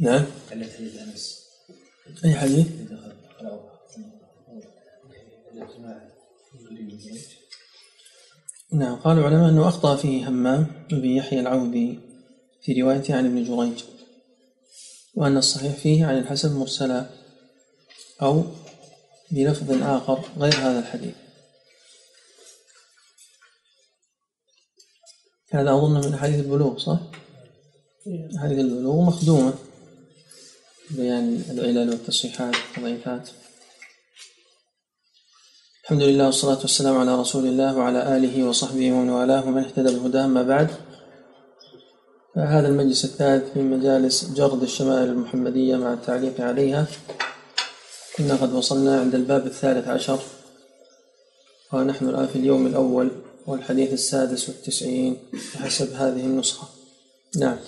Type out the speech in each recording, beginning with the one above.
نعم حديث أنس أي حديث؟ نعم قال العلماء أنه أخطأ فيه همام بن يحيى العوذي في روايته عن ابن جريج وأن الصحيح فيه عن الحسن مرسلا أو بلفظ آخر غير هذا الحديث هذا أظن من أحاديث البلوغ صح؟ أحاديث البلوغ مخدومة بيان العلل والتصحيحات والضعيفات. الحمد لله والصلاة والسلام على رسول الله وعلى آله وصحبه ومن والاه ومن اهتدى بهداه أما بعد. هذا المجلس الثالث من مجالس جرد الشمائل المحمدية مع التعليق عليها. كنا قد وصلنا عند الباب الثالث عشر. ونحن الآن في اليوم الأول والحديث السادس والتسعين بحسب هذه النسخة. نعم.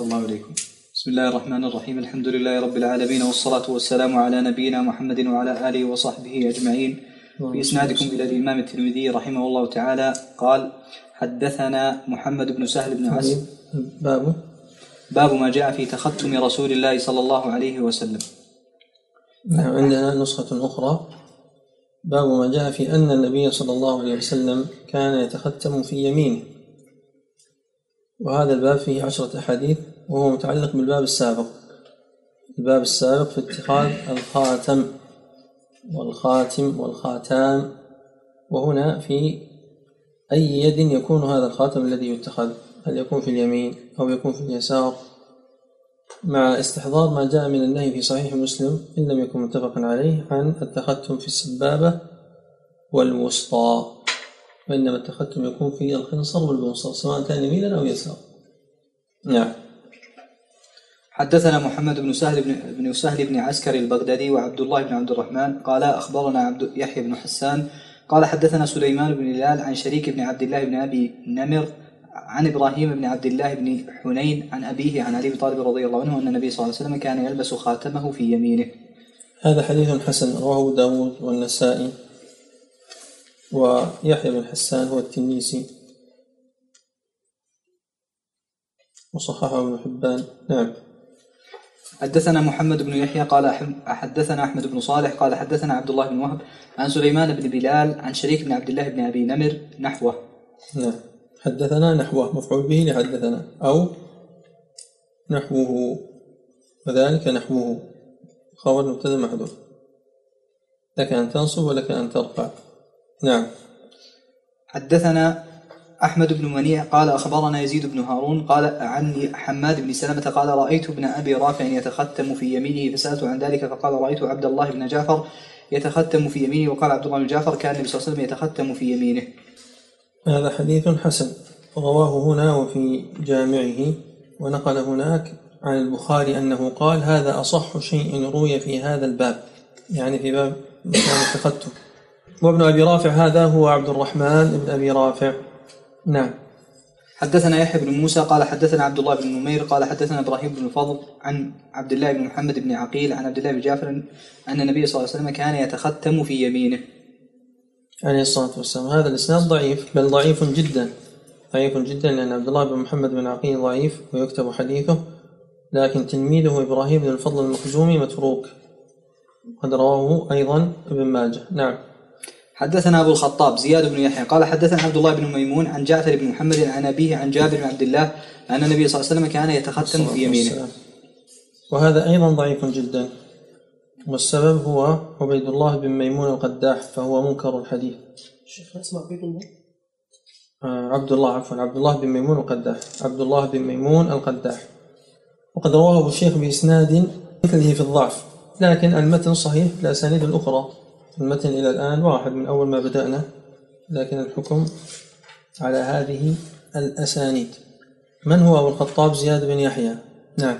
الله عليكم. بسم الله الرحمن الرحيم الحمد لله رب العالمين والصلاة والسلام على نبينا محمد وعلى آله وصحبه أجمعين في إسنادكم إلى الإمام الترمذي رحمه الله تعالى قال حدثنا محمد بن سهل بن عسل باب باب ما جاء في تختم رسول الله صلى الله عليه وسلم نعم عندنا نسخة أخرى باب ما جاء في أن النبي صلى الله عليه وسلم كان يتختم في يمينه وهذا الباب فيه عشرة أحاديث وهو متعلق بالباب السابق. الباب السابق في اتخاذ الخاتم والخاتم والخاتام. وهنا في أي يد يكون هذا الخاتم الذي يتخذ؟ هل يكون في اليمين أو يكون في اليسار؟ مع استحضار ما جاء من النهي في صحيح مسلم إن لم يكن متفقا عليه عن التختم في السبابة والوسطى. وإنما التختم يكون في الخنصر والبنصر سواء كان يمينا أو يسارا. نعم. حدثنا محمد بن سهل بن, بن سهل بن عسكر البغدادي وعبد الله بن عبد الرحمن. قال أخبرنا عبد يحيى بن حسان. قال حدثنا سليمان بن هلال عن شريك بن عبد الله بن أبي نمر عن إبراهيم بن عبد الله بن حنين عن أبيه عن علي بن طالب رضي الله عنه أن النبي صلى الله عليه وسلم كان يلبس خاتمه في يمينه. هذا حديث حسن رواه داود والنسائي ويحيى بن حسان هو التنيسي وصححه ابن حبان. نعم. حدثنا محمد بن يحيى قال حدثنا أحمد بن صالح قال حدثنا عبد الله بن وهب عن سليمان بن بلال عن شريك بن عبد الله بن أبي نمر نحوه. نعم. حدثنا نحوه. مفعول به لحدثنا أو نحوه. وذلك نحوه. خبر مبتدا محذوف. لك أن تنصب ولك أن ترفع. نعم. حدثنا أحمد بن منيع قال أخبرنا يزيد بن هارون قال عني حماد بن سلمة قال رأيت ابن أبي رافع يتختم في يمينه فسألته عن ذلك فقال رأيت عبد الله بن جعفر يتختم في يمينه وقال عبد الله بن جعفر كان النبي صلى الله عليه وسلم يتختم في يمينه. هذا حديث حسن. رواه هنا وفي جامعه ونقل هناك عن البخاري أنه قال هذا أصح شيء روي في هذا الباب يعني في باب التختم. وابن أبي رافع هذا هو عبد الرحمن بن أبي رافع. نعم. حدثنا يحيى بن موسى قال حدثنا عبد الله بن نمير قال حدثنا إبراهيم بن الفضل عن عبد الله بن محمد بن عقيل عن عبد الله بن جعفر أن النبي صلى الله عليه وسلم كان يتختم في يمينه. عليه الصلاة والسلام. هذا الإسناد ضعيف بل ضعيف جدا. ضعيف جدا لأن عبد الله بن محمد بن عقيل ضعيف ويكتب حديثه لكن تلميذه إبراهيم بن الفضل المخزومي متروك. قد رواه أيضا ابن ماجه. نعم. حدثنا أبو الخطاب زياد بن يحيى قال حدثنا عبد الله بن ميمون عن جعفر بن محمد عن أبيه عن جابر بن عبد الله أن النبي صلى الله عليه وسلم كان يتختم في يمينه. وهذا أيضا ضعيف جدا. والسبب هو عبيد الله بن ميمون القداح فهو منكر الحديث. الشيخ اسمع عبيد الله؟ آه عبد الله عفوا عبد الله بن ميمون القداح. عبد الله بن ميمون القداح. وقد رواه أبو الشيخ بإسناد مثله في الضعف لكن المتن صحيح بالاسانيد الاخرى المتن إلى الآن واحد من أول ما بدأنا لكن الحكم على هذه الأسانيد. من هو أبو الخطاب زياد بن يحيى؟ نعم.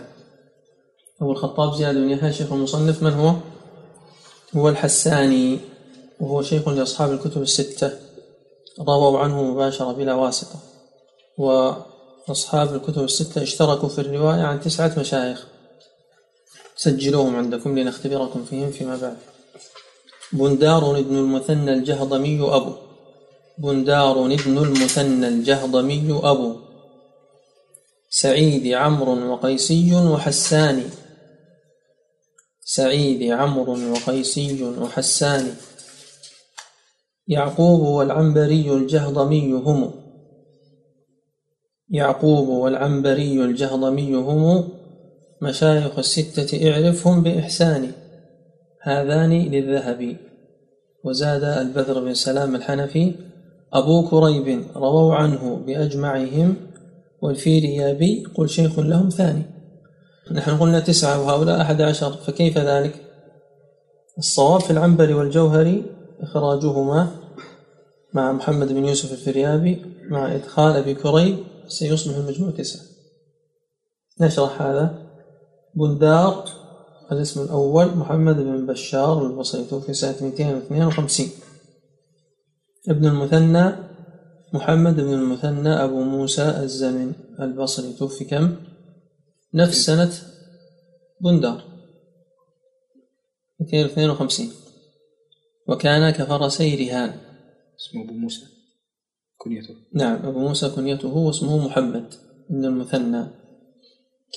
أبو الخطاب زياد بن يحيى شيخ المصنف. من هو؟ هو الحساني وهو شيخ لأصحاب الكتب الستة. رووا عنه مباشرة بلا واسطة. وأصحاب الكتب الستة اشتركوا في الرواية عن تسعة مشايخ. سجلوهم عندكم لنختبركم فيهم فيما بعد. بندار بن المثنى الجهضمي أبو. بندار بن المثنى الجهضمي أبو. سعيد عمرو وقيسي وحسان. سعيد عمرو وقيسي وحسان. يعقوب والعنبري الجهضمي هم. يعقوب والعنبري الجهضمي هم. مشايخ الستة اعرفهم بإحسان. هذان للذهبي وزاد البذر بن سلام الحنفي أبو كريب رووا عنه بأجمعهم والفيريابي قل شيخ لهم ثاني. نحن قلنا تسعة وهؤلاء أحد عشر فكيف ذلك؟ الصواب في العنبري والجوهري إخراجهما مع محمد بن يوسف الفريابي مع إدخال أبي كريب سيصبح المجموع تسعة. نشرح هذا. بندار الاسم الأول محمد بن بشار البصري توفي سنة 252 ابن المثنى محمد بن المثنى أبو موسى الزمن البصري توفي كم؟ نفس سنة بندار. 252 وكان كفرسي رهان اسمه أبو موسى كنيته. نعم أبو موسى كنيته واسمه محمد بن المثنى.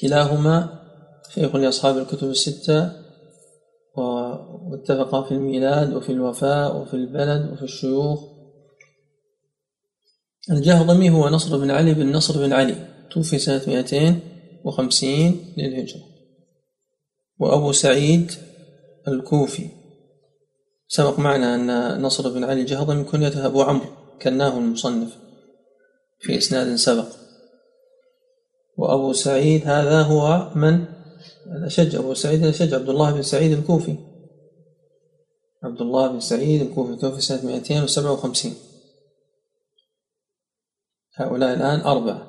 كلاهما شيخ لأصحاب الكتب الستة واتفقا في الميلاد وفي الوفاء وفي البلد وفي الشيوخ. الجهضمي هو نصر بن علي بن نصر بن علي. توفي سنة 250 للهجرة. وأبو سعيد الكوفي. سبق معنا أن نصر بن علي الجهضمي كنيته أبو عمرو كناه المصنف في إسناد سبق. وأبو سعيد هذا هو من؟ الأشج أبو سعيد الأشج عبد الله بن سعيد الكوفي. عبد الله بن سعيد الكوفي توفي سنة 257 هؤلاء الآن أربعة.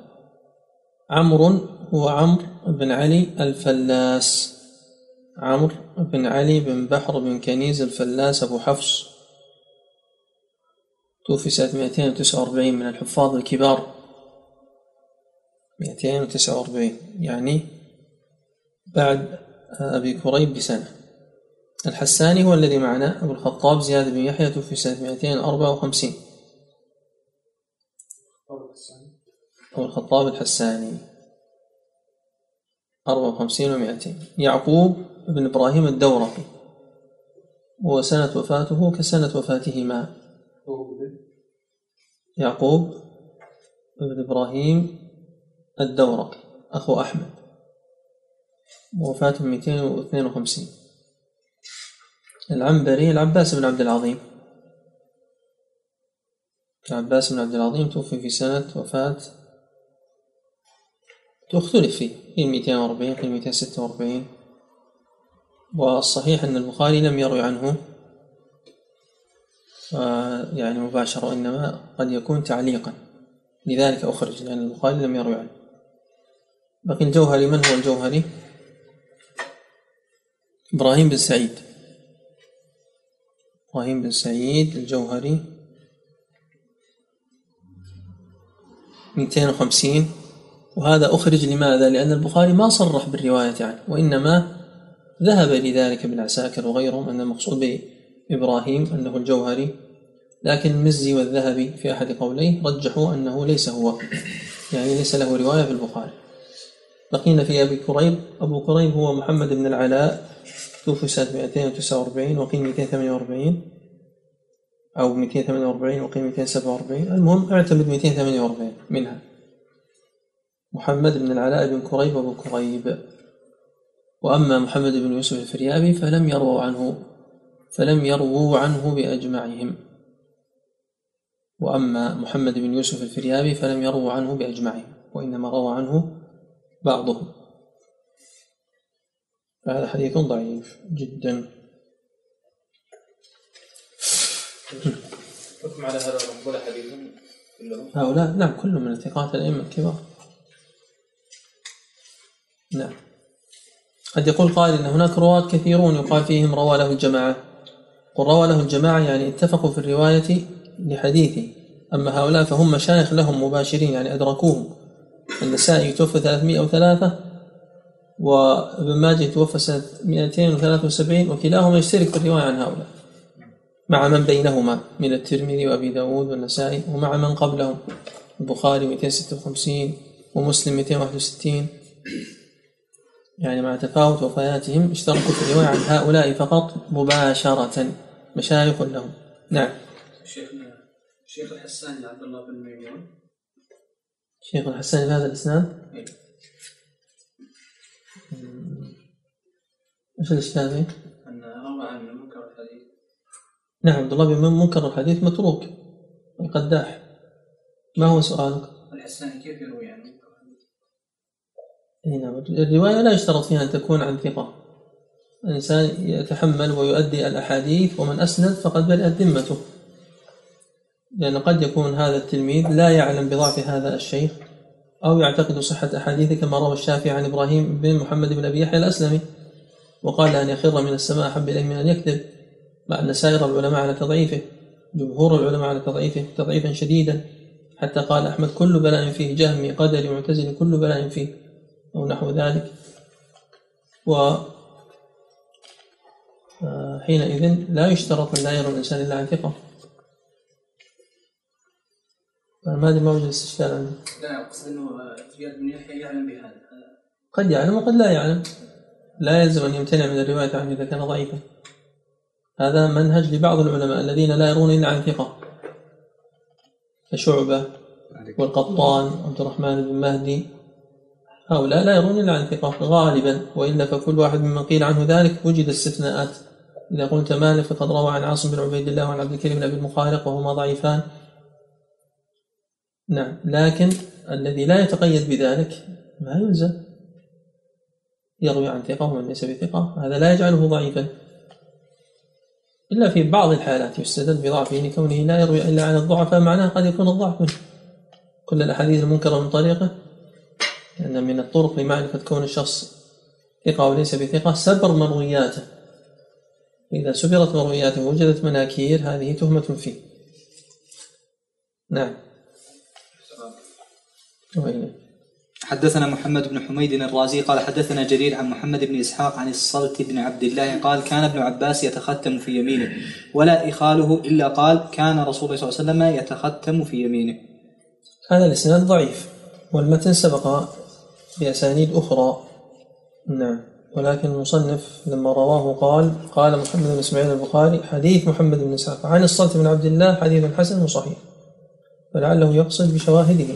عمرو هو عمرو بن علي الفلاس. عمرو بن علي بن بحر بن كنيز الفلاس أبو حفص. توفي سنة 249 من الحفاظ الكبار. 249 يعني بعد أبي كريب بسنة. الحساني هو الذي معنا أبو الخطاب زياد بن يحيى توفي سنة 254 أبو الخطاب الحساني 54 و200 يعقوب بن إبراهيم الدورقي. وسنة وفاته كسنة وفاتهما. يعقوب بن إبراهيم الدورقي. أخو أحمد. وفاته 252 العنبري العباس بن عبد العظيم. العباس بن عبد العظيم توفي في سنة وفاة تختلف فيه قيل 240 قيل 246 والصحيح أن البخاري لم يروي عنه. يعني مباشرة وإنما قد يكون تعليقا. لذلك أخرج لأن البخاري لم يروي عنه. بقي الجوهري من هو الجوهري؟ إبراهيم بن سعيد. إبراهيم بن سعيد الجوهري. 250 وهذا أخرج لماذا؟ لأن البخاري ما صرح بالرواية عنه وإنما ذهب لذلك ابن عساكر وغيرهم أن المقصود بإبراهيم أنه الجوهري. لكن المزي والذهبي في أحد قوليه رجحوا أنه ليس هو يعني ليس له رواية في البخاري. بقينا في أبي كريب. أبو كريب هو محمد بن العلاء. توفي سنة 249 وقيل 248 أو 248 وقيل 247 المهم أعتمد 248 منها. محمد بن العلاء بن كريب أبو كريب. وأما محمد بن يوسف الفريابي فلم يرووا عنه فلم يرووا عنه بأجمعهم. وأما محمد بن يوسف الفريابي فلم يرووا عنه بأجمعهم وإنما روى عنه بعضهم. فهذا حديث ضعيف جدا. حكم على هذا المقبول حديث كلهم هؤلاء نعم كلهم من الثقات الأئمة الكبار. نعم. قد يقول قائل إن هناك رواة كثيرون يقال فيهم روى له الجماعة. قل روى له الجماعة يعني اتفقوا في الرواية لحديثه أما هؤلاء فهم مشايخ لهم مباشرين يعني أدركوهم. النسائي توفى 303 وابن ماجه توفى سنة 273 وكلاهما يشترك في الرواية عن هؤلاء. مع من بينهما؟ من الترمذي وأبي داود والنسائي ومع من قبلهم؟ البخاري 256 ومسلم 261 يعني مع تفاوت وفياتهم اشتركوا في الرواية عن هؤلاء فقط مباشرة. مشايخ لهم. نعم. شيخنا شيخ الحساني عبد الله بن ميمون. شيخ الحساني في هذا الإسناد؟ إيش فيه؟ أن روى عن منكر الحديث نعم عبد الله بن منكر الحديث متروك قداح ما هو سؤالك؟ الحساني كيف يروي عن منكر الحديث؟ إي نعم الرواية لا يشترط فيها أن تكون عن ثقة الإنسان يتحمل ويؤدي الأحاديث ومن أسند فقد برئت ذمته لأن قد يكون هذا التلميذ لا يعلم بضعف هذا الشيخ أو يعتقد صحة أحاديثه كما روى الشافعي عن إبراهيم بن محمد بن أبي يحيى الأسلمي وقال أن يخر من السماء أحب إليه من أن يكذب مع أن سائر العلماء على تضعيفه جمهور العلماء على تضعيفه تضعيفا شديدا حتى قال أحمد كل بلاء فيه جهمي قدري معتزلي كل بلاء فيه أو نحو ذلك. و حينئذ لا يشترط أن لا يرى الإنسان إلا عن ثقة. ما أدري ما وجد استشكال عندي لا أقصد أنه زياد بن يحيى يعلم بهذا. قد يعلم وقد لا يعلم. لا يلزم أن يمتنع من الرواية عنه إذا كان ضعيفا. هذا منهج لبعض العلماء الذين لا يرون إلا عن ثقة. كشعبة والقطان وعبد الرحمن بن مهدي هؤلاء لا يرون إلا عن ثقة غالبا. وإلا فكل واحد ممن قيل عنه ذلك وجد استثناءات. إذا قلت مالك فقد روى عن عاصم بن عبيد الله وعن عبد الكريم بن أبي المخارق وهما ضعيفان. نعم لكن الذي لا يتقيد بذلك ما يلزم. يروي عن ثقة ومن ليس بثقة هذا لا يجعله ضعيفا. إلا في بعض الحالات يستدل بضعفه لكونه لا يروي إلا عن الضعفاء معناه قد يكون الضعف منه. كل الأحاديث المنكرة من طريقه لأن من الطرق لمعرفة كون الشخص ثقة وليس بثقة سبر مروياته. إذا سبرت مروياته ووجدت مناكير هذه تهمة فيه. نعم. حدثنا محمد بن حميد الرازي قال حدثنا جرير عن محمد بن إسحاق عن الصلت بن عبد الله قال كان ابن عباس يتختم في يمينه ولا إخاله إلا قال كان رسول الله صلى الله عليه وسلم يتختم في يمينه. هذا الإسناد ضعيف والمتن سبق بأسانيد أخرى. نعم ولكن المصنف لما رواه قال قال محمد بن إسماعيل البخاري حديث محمد بن إسحاق عن الصلت بن عبد الله حديث حسن وصحيح فلعله يقصد بشواهده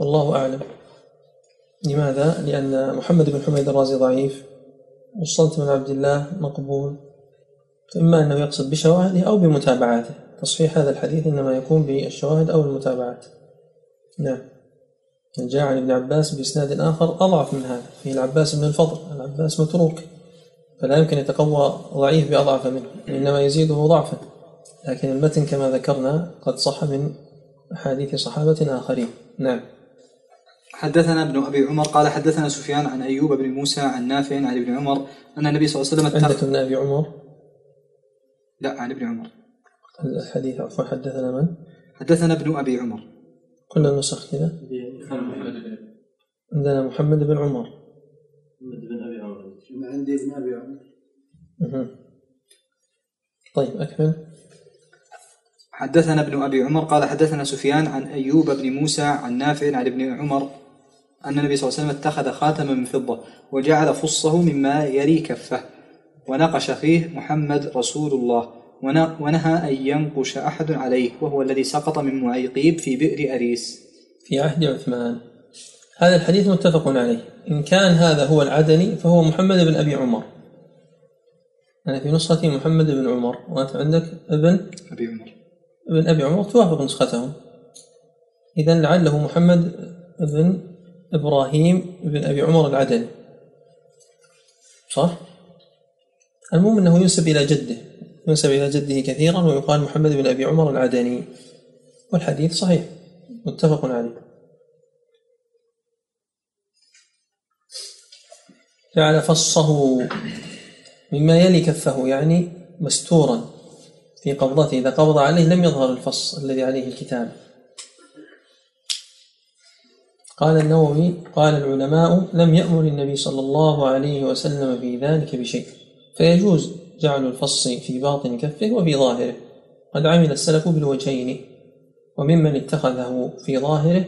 والله أعلم. لماذا؟ لأن محمد بن حميد الرازي ضعيف والصلت بن عبد الله مقبول فإما أنه يقصد بشواهده أو بمتابعاته. تصحيح هذا الحديث إنما يكون بالشواهد أو المتابعات. نعم. جاء عن ابن عباس بإسناد آخر أضعف من هذا. فيه العباس بن الفضل العباس متروك فلا يمكن يتقوى ضعيف بأضعف منه إنما يزيده ضعفا. لكن المتن كما ذكرنا قد صح من أحاديث صحابة آخرين. نعم. حدثنا ابن أبي عمر قال حدثنا سفيان عن أيوب بن موسى عن نافع عن ابن عمر أن النبي صلى الله عليه وسلم اتخذ ابن أبي عمر؟ لا عن ابن عمر. الحديث عفوا حدثنا من؟ حدثنا ابن أبي عمر. كل النسخ كذا. عندنا محمد بن عمر. عندي ابن أبي عمر. طيب أكمل. حدثنا ابن أبي عمر قال حدثنا سفيان عن أيوب بن موسى عن نافع عن ابن عمر. أن النبي صلى الله عليه وسلم اتخذ خاتما من فضة وجعل فصه مما يلي كفه ونقش فيه محمد رسول الله ون- ونهى أن ينقش أحد عليه وهو الذي سقط من معيقيب في بئر أريس. في عهد عثمان. هذا الحديث متفق عليه. إن كان هذا هو العدني فهو محمد بن أبي عمر. أنا في نسختي محمد بن عمر. وأنت عندك ابن أبي عمر. ابن أبي عمر توافق نسختهم. إذا لعله محمد بن إبراهيم بن أبي عمر العدني صح؟ المهم أنه ينسب إلى جده ينسب إلى جده كثيرا ويقال محمد بن أبي عمر العدني. والحديث صحيح متفق عليه. جعل فصه مما يلي كفه يعني مستورا في قبضته. إذا قبض عليه لم يظهر الفص الذي عليه الكتاب. قال النووي قال العلماء لم يأمر النبي صلى الله عليه وسلم في ذلك بشيء. فيجوز جعل الفص في باطن كفه وفي ظاهره. قد عمل السلف بالوجهين. وممن اتخذه في ظاهره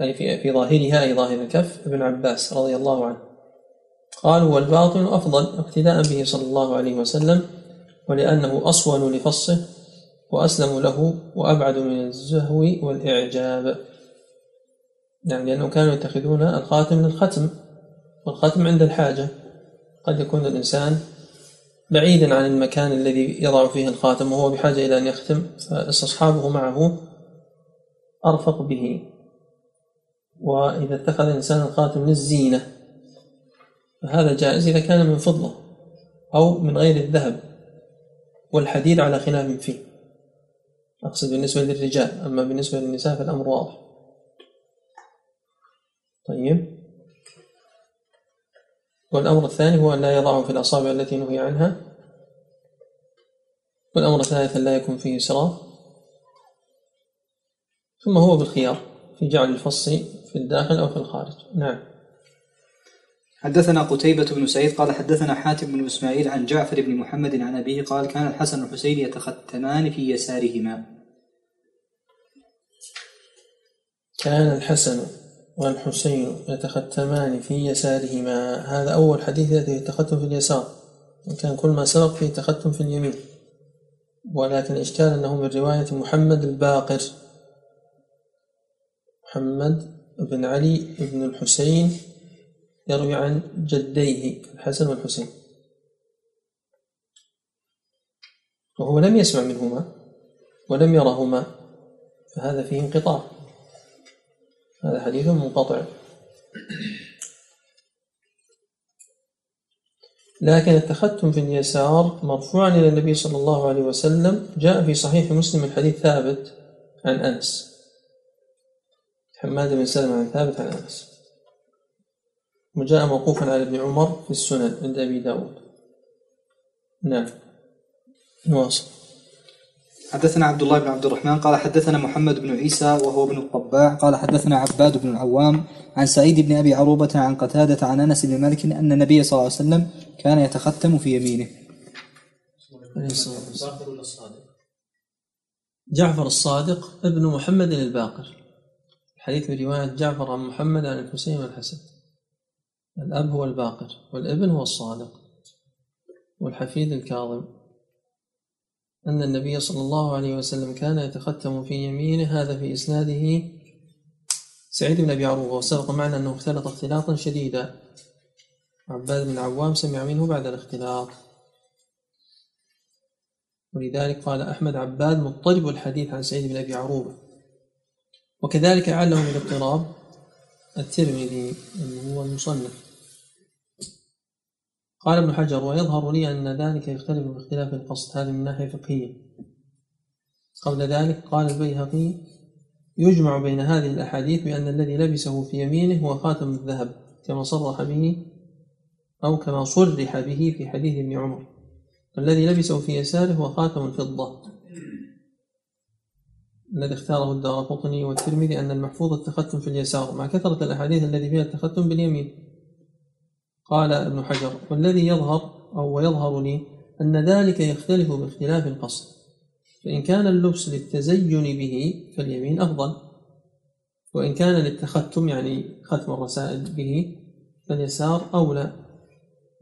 أي في, في ظاهرها أي ظاهر الكف ابن عباس رضي الله عنه. قالوا والباطن أفضل اقتداء به صلى الله عليه وسلم ولأنه أصون لفصه وأسلم له وأبعد من الزهو والإعجاب. يعني لأنهم كانوا يتخذون الخاتم للختم والختم عند الحاجة. قد يكون الإنسان بعيدا عن المكان الذي يضع فيه الخاتم وهو بحاجة إلى أن يختم فاستصحابه معه أرفق به. وإذا اتخذ الإنسان الخاتم للزينة فهذا جائز إذا كان من فضة أو من غير الذهب والحديد على خلاف فيه. أقصد بالنسبة للرجال أما بالنسبة للنساء فالأمر واضح. طيب. والأمر الثاني هو أن لا يضعه في الأصابع التي نهي عنها. والأمر الثالث أن لا يكون فيه إسراف. ثم هو بالخيار في جعل الفص في الداخل أو في الخارج. نعم. حدثنا قتيبة بن سعيد قال حدثنا حاتم بن إسماعيل عن جعفر بن محمد عن أبيه قال كان الحسن والحسين يتختمان في يسارهما. كان الحسن والحسين يتختمان في يسارهما. هذا أول حديث يأتي التختم في اليسار. وكان كل ما سبق فيه تختم في اليمين. ولكن الإشكال أنه من رواية محمد الباقر. محمد بن علي بن الحسين يروي عن جديه الحسن والحسين. وهو لم يسمع منهما ولم يرهما. فهذا فيه انقطاع. هذا حديث منقطع. لكن التختم في اليسار مرفوعا إلى النبي صلى الله عليه وسلم جاء في صحيح مسلم الحديث ثابت عن أنس. حماد بن سلمة عن ثابت عن أنس. وجاء موقوفا على ابن عمر في السنن عند أبي داود. نعم. نواصل حدثنا عبد الله بن عبد الرحمن قال حدثنا محمد بن عيسى وهو ابن الطباع قال حدثنا عباد بن العوام عن سعيد بن أبي عروبة عن قتادة عن أنس بن مالك أن النبي صلى الله عليه وسلم كان يتختم في يمينه. ولا الصادق؟ جعفر الصادق ابن محمد الباقر الحديث برواية جعفر عن محمد عن الحسين والحسن الأب هو الباقر والابن هو الصادق والحفيد الكاظم أن النبي صلى الله عليه وسلم كان يتختم في يمينه هذا في إسناده سعيد بن أبي عروبة. وسبق معنا أنه اختلط اختلاطا شديدا. عباد بن عوام سمع منه بعد الاختلاط. ولذلك قال أحمد عباد مضطرب الحديث عن سعيد بن أبي عروبة. وكذلك عله من الاضطراب الترمذي اللي هو المصنف. قال ابن حجر ويظهر لي أن ذلك يختلف باختلاف القصد. هذه من ناحية فقهية. قبل ذلك قال البيهقي يجمع بين هذه الأحاديث بأن الذي لبسه في يمينه هو خاتم الذهب كما صرح به أو كما صرح به في حديث ابن عمر. الذي لبسه في يساره هو خاتم الفضة. الذي اختاره الدار قطني والترمذي أن المحفوظ التختم في اليسار. مع كثرة الأحاديث التي فيها التختم باليمين. قال ابن حجر والذي يظهر أو ويظهر لي أن ذلك يختلف باختلاف القصد فإن كان اللبس للتزين به فاليمين أفضل وإن كان للتختم يعني ختم الرسائل به فاليسار أولى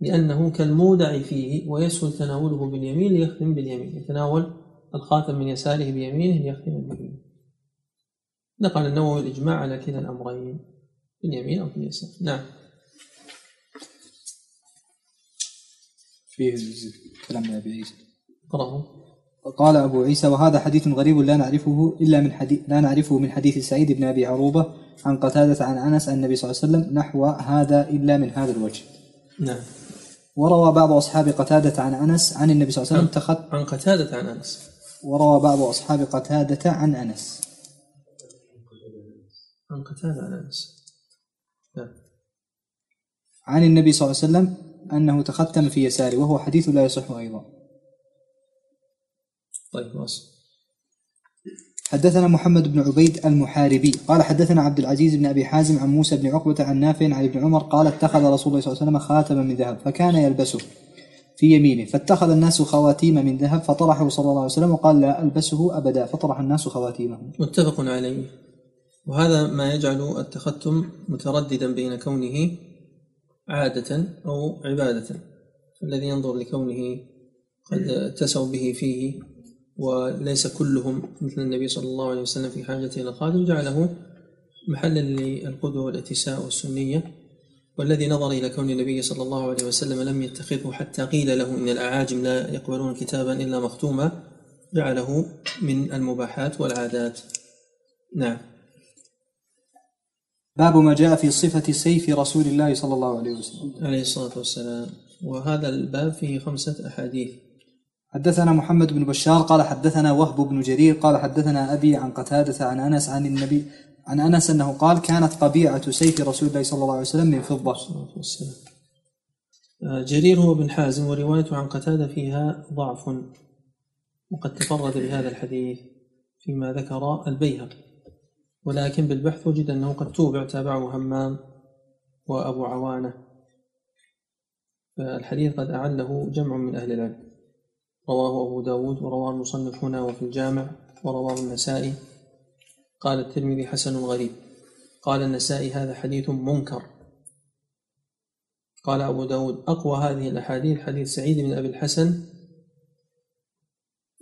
لأنه كالمودع فيه ويسهل تناوله باليمين ليختم باليمين يتناول الخاتم من يساره بيمينه ليختم به نقل النووي الإجماع على كلا الأمرين في اليمين أو في اليسار نعم. فيه كلام أبي عيسى. قرأه قال أبو عيسى وهذا حديث غريب لا نعرفه إلا من حديث لا نعرفه من حديث سعيد بن أبي عروبة عن قتادة عن أنس عن النبي صلى الله عليه وسلم نحو هذا إلا من هذا الوجه. نعم. وروى بعض أصحاب قتادة عن أنس عن النبي صلى الله عليه وسلم تخت عن قتادة عن أنس. وروى بعض أصحاب قتادة عن أنس. عن قتادة عن أنس. نعم. عن النبي صلى الله عليه وسلم أنه تختم في يساره وهو حديث لا يصح أيضا. طيب واصل حدثنا محمد بن عبيد المحاربي. قال حدثنا عبد العزيز بن أبي حازم عن موسى بن عقبة عن نافع عن ابن عمر قال اتخذ رسول الله صلى الله عليه وسلم خاتما من ذهب فكان يلبسه في يمينه فاتخذ الناس خواتيم من ذهب فطرحه صلى الله عليه وسلم وقال لا ألبسه أبدا فطرح الناس خواتيمهم متفق عليه. وهذا ما يجعل التختم مترددا بين كونه عادة أو عبادة الذي ينظر لكونه قد اتسعوا به فيه وليس كلهم مثل النبي صلى الله عليه وسلم في حاجته إلى الخادم جعله محلا للقدوة والاتساع والسنية. والذي نظر إلى كون النبي صلى الله عليه وسلم لم يتخذه حتى قيل له إن الأعاجم لا يقبلون كتابا إلا مختوما جعله من المباحات والعادات. نعم. باب ما جاء في صفة سيف رسول الله صلى الله عليه وسلم. عليه الصلاة والسلام. وهذا الباب فيه خمسة أحاديث. حدثنا محمد بن بشار قال حدثنا وهب بن جرير قال حدثنا أبي عن قتادة عن أنس عن النبي عن أنس أنه قال كانت قبيعة سيف رسول الله صلى الله عليه وسلم من فضة. آه، جرير هو بن حازم وروايته عن قتادة فيها ضعف. وقد تفرد بهذا الحديث فيما ذكر البيهقي. ولكن بالبحث وجد أنه قد توبع تابعه همام وأبو عوانة. فالحديث قد أعله جمع من أهل العلم. رواه أبو داود ورواه المصنف هنا وفي الجامع ورواه النسائي. قال الترمذي حسن غريب. قال النسائي هذا حديث منكر. قال أبو داود أقوى هذه الأحاديث حديث سعيد بن أبي الحسن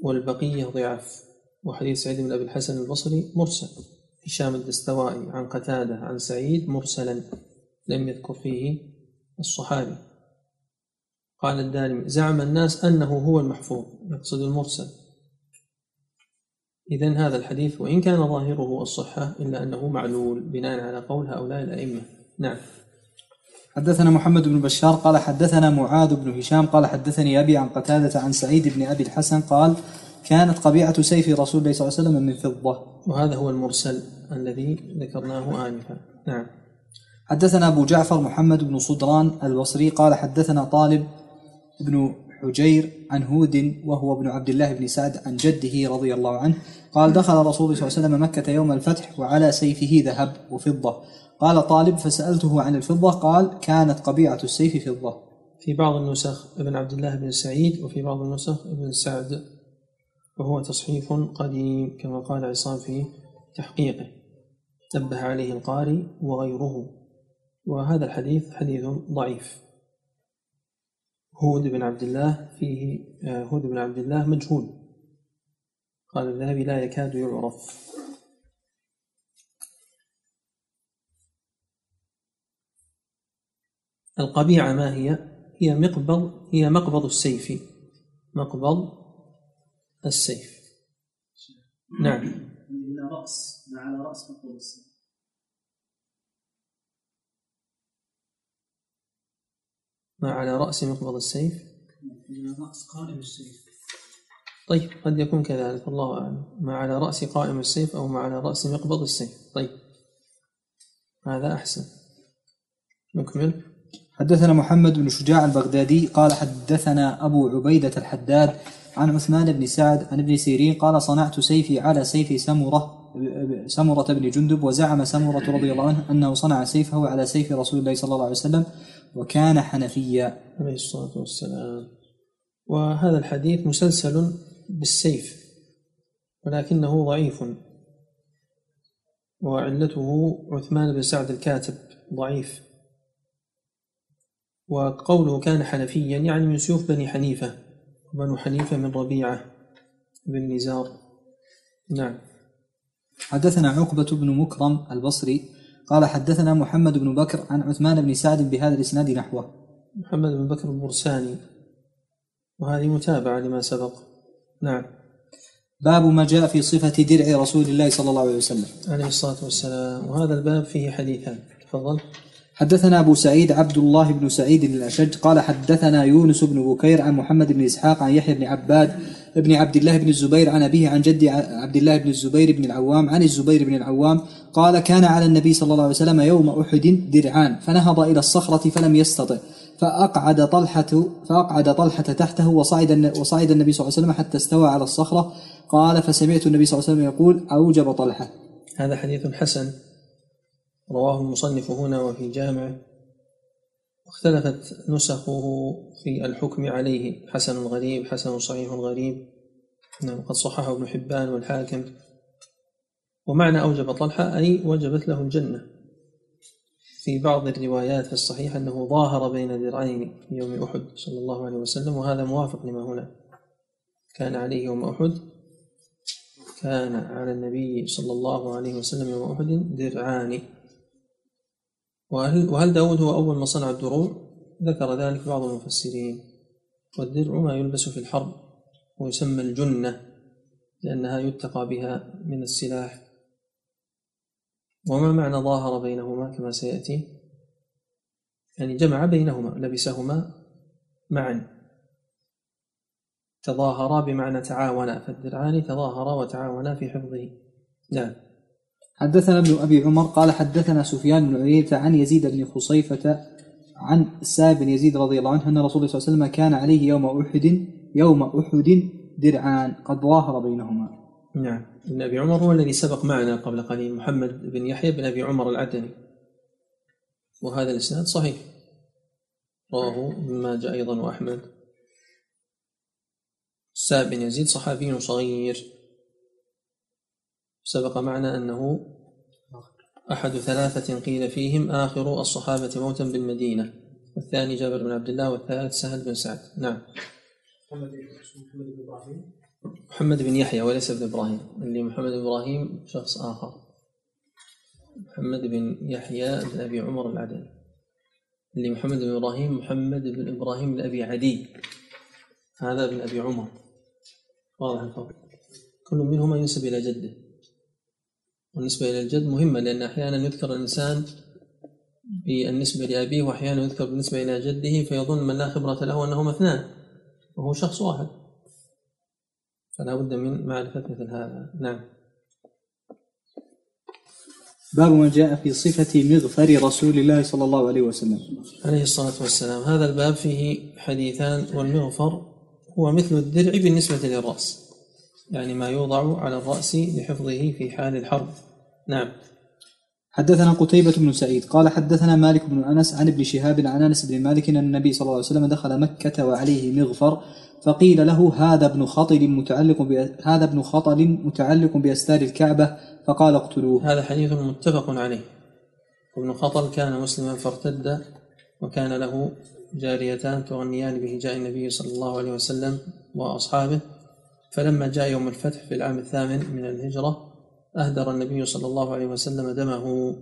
والبقية ضعاف وحديث سعيد بن أبي الحسن البصري مرسل. هشام الدستوائي عن قتادة عن سعيد مرسلا لم يذكر فيه الصحابي. قال الدارمي زعم الناس أنه هو المحفوظ يقصد المرسل. إذا هذا الحديث وإن كان ظاهره الصحة إلا أنه معلول بناء على قول هؤلاء الأئمة. نعم. حدثنا محمد بن بشار قال حدثنا معاذ بن هشام قال حدثني أبي عن قتادة عن سعيد بن أبي الحسن قال كانت قبيعة سيف رسول الله صلى الله عليه وسلم من فضة. وهذا هو المرسل الذي ذكرناه آنفا. نعم. حدثنا أبو جعفر محمد بن صدران البصري قال حدثنا طالب بن حجير عن هود وهو ابن عبد الله بن سعد عن جده رضي الله عنه قال دخل رسول الله صلى الله عليه وسلم مكة يوم الفتح وعلى سيفه ذهب وفضة. قال طالب فسألته عن الفضة قال كانت قبيعة السيف فضة. في بعض النسخ ابن عبد الله بن سعيد وفي بعض النسخ ابن سعد. وهو تصحيف قديم كما قال عصام في تحقيقه. نبه عليه القاري وغيره. وهذا الحديث حديث ضعيف. هود بن عبد الله فيه آه، هود بن عبد الله مجهول. قال الذهبي لا يكاد يعرف. القبيعة ما هي؟ هي مقبض هي مقبض السيف. مقبض السيف. نعم. إلى رأس ما على رأس مقبول السيف. ما على رأس مقبض السيف. رأس قائم السيف. طيب قد يكون كذلك الله أعلم. ما على رأس قائم السيف أو ما على رأس مقبض السيف. طيب. هذا أحسن. نكمل. حدثنا محمد بن شجاع البغدادي قال حدثنا أبو عبيدة الحداد عن عثمان بن سعد عن ابن سيرين قال صنعت سيفي على سيف سمرة سمرة بن جندب وزعم سمرة رضي الله عنه أنه صنع سيفه على سيف رسول الله صلى الله عليه وسلم وكان حنفيا. عليه الصلاة والسلام. وهذا الحديث مسلسل بالسيف ولكنه ضعيف. وعلته عثمان بن سعد الكاتب ضعيف. وقوله كان حنفيا يعني من سيوف بني حنيفة. وبنو حنيفة من ربيعة بن نزار. نعم. حدثنا عقبة بن مكرم البصري قال حدثنا محمد بن بكر عن عثمان بن سعد بهذا الإسناد نحوه. محمد بن بكر البرساني. وهذه متابعة لما سبق. نعم. باب ما جاء في صفة درع رسول الله صلى الله عليه وسلم. عليه الصلاة والسلام. وهذا الباب فيه حديثان. تفضل. حدثنا أبو سعيد عبد الله بن سعيد الأشج قال حدثنا يونس بن بكير عن محمد بن إسحاق عن يحيى بن عباد بن عبد الله بن الزبير عن أبيه عن جد عبد الله بن الزبير بن العوام عن الزبير بن العوام قال كان على النبي صلى الله عليه وسلم يوم أحد درعان فنهض إلى الصخرة فلم يستطع فأقعد طلحة فأقعد طلحة تحته وصعد وصعد النبي صلى الله عليه وسلم حتى استوى على الصخرة. قال فسمعت النبي صلى الله عليه وسلم يقول أوجب طلحة. هذا حديث حسن. رواه المصنف هنا وفي جامعه واختلفت نسخه في الحكم عليه. حسن غريب حسن صحيح غريب. نعم قد صححه ابن حبان والحاكم. ومعنى أوجب طلحة أي وجبت له الجنة. في بعض الروايات في الصحيح أنه ظاهر بين في يوم أحد صلى الله عليه وسلم وهذا موافق لما هنا. كان عليه يوم أحد. كان على النبي صلى الله عليه وسلم يوم أحد درعان وهل, وهل داود هو أول من صنع الدروع؟ ذكر ذلك بعض المفسرين. والدرع ما يلبس في الحرب ويسمى الجنة لأنها يتقى بها من السلاح. وما معنى ظاهر بينهما كما سيأتي؟ يعني جمع بينهما لبسهما معا. تظاهرا بمعنى تعاونا فالدرعان تظاهرا وتعاونا في حفظه. نعم حدثنا ابن أبي عمر قال حدثنا سفيان بن عيينة عن يزيد بن خصيفة عن السائب بن يزيد رضي الله عنه أن رسول الله صلى الله عليه وسلم كان عليه يوم أحد يوم أحد درعان قد ظاهر بينهما. نعم. ابن أبي عمر هو الذي سبق معنا قبل قليل. محمد بن يحيى بن أبي عمر العدني. وهذا الإسناد صحيح. رواه ابن ماجه أيضا وأحمد. السائب بن يزيد صحابي صغير. سبق معنا أنه أحد ثلاثة قيل فيهم آخر الصحابة موتا بالمدينة والثاني جابر بن عبد الله والثالث سهل بن سعد. نعم. محمد بن محمد بن يحيى وليس ابن إبراهيم. اللي محمد بن إبراهيم شخص آخر. محمد بن يحيى بن أبي عمر العدني اللي محمد بن إبراهيم محمد بن إبراهيم بن أبي عدي. هذا ابن أبي عمر. واضح الفرق. كل منهما ينسب إلى جده. والنسبة إلى الجد مهمة لأن أحيانا يذكر الإنسان بالنسبة لأبيه وأحيانا يذكر بالنسبة إلى جده فيظن من لا خبرة له أنهما اثنان وهو شخص واحد. فلا بد من معرفة مثل هذا. نعم. باب ما جاء في صفة مغفر رسول الله صلى الله عليه وسلم. عليه الصلاة والسلام. هذا الباب فيه حديثان والمغفر هو مثل الدرع بالنسبة للرأس. يعني ما يوضع على الرأس لحفظه في حال الحرب. نعم. حدثنا قتيبة بن سعيد. قال حدثنا مالك بن أنس عن ابن شهاب عن أنس بن مالك أن النبي صلى الله عليه وسلم دخل مكة وعليه مغفر فقيل له هذا ابن خطل متعلق هذا ابن خطل متعلق بأستار الكعبة؟ فقال اقتلوه. هذا حديث متفق عليه. ابن خطل كان مسلما فارتد وكان له جاريتان تغنيان بهجاء النبي صلى الله عليه وسلم وأصحابه فلما جاء يوم الفتح في العام الثامن من الهجرة أهدر النبي صلى الله عليه وسلم دمه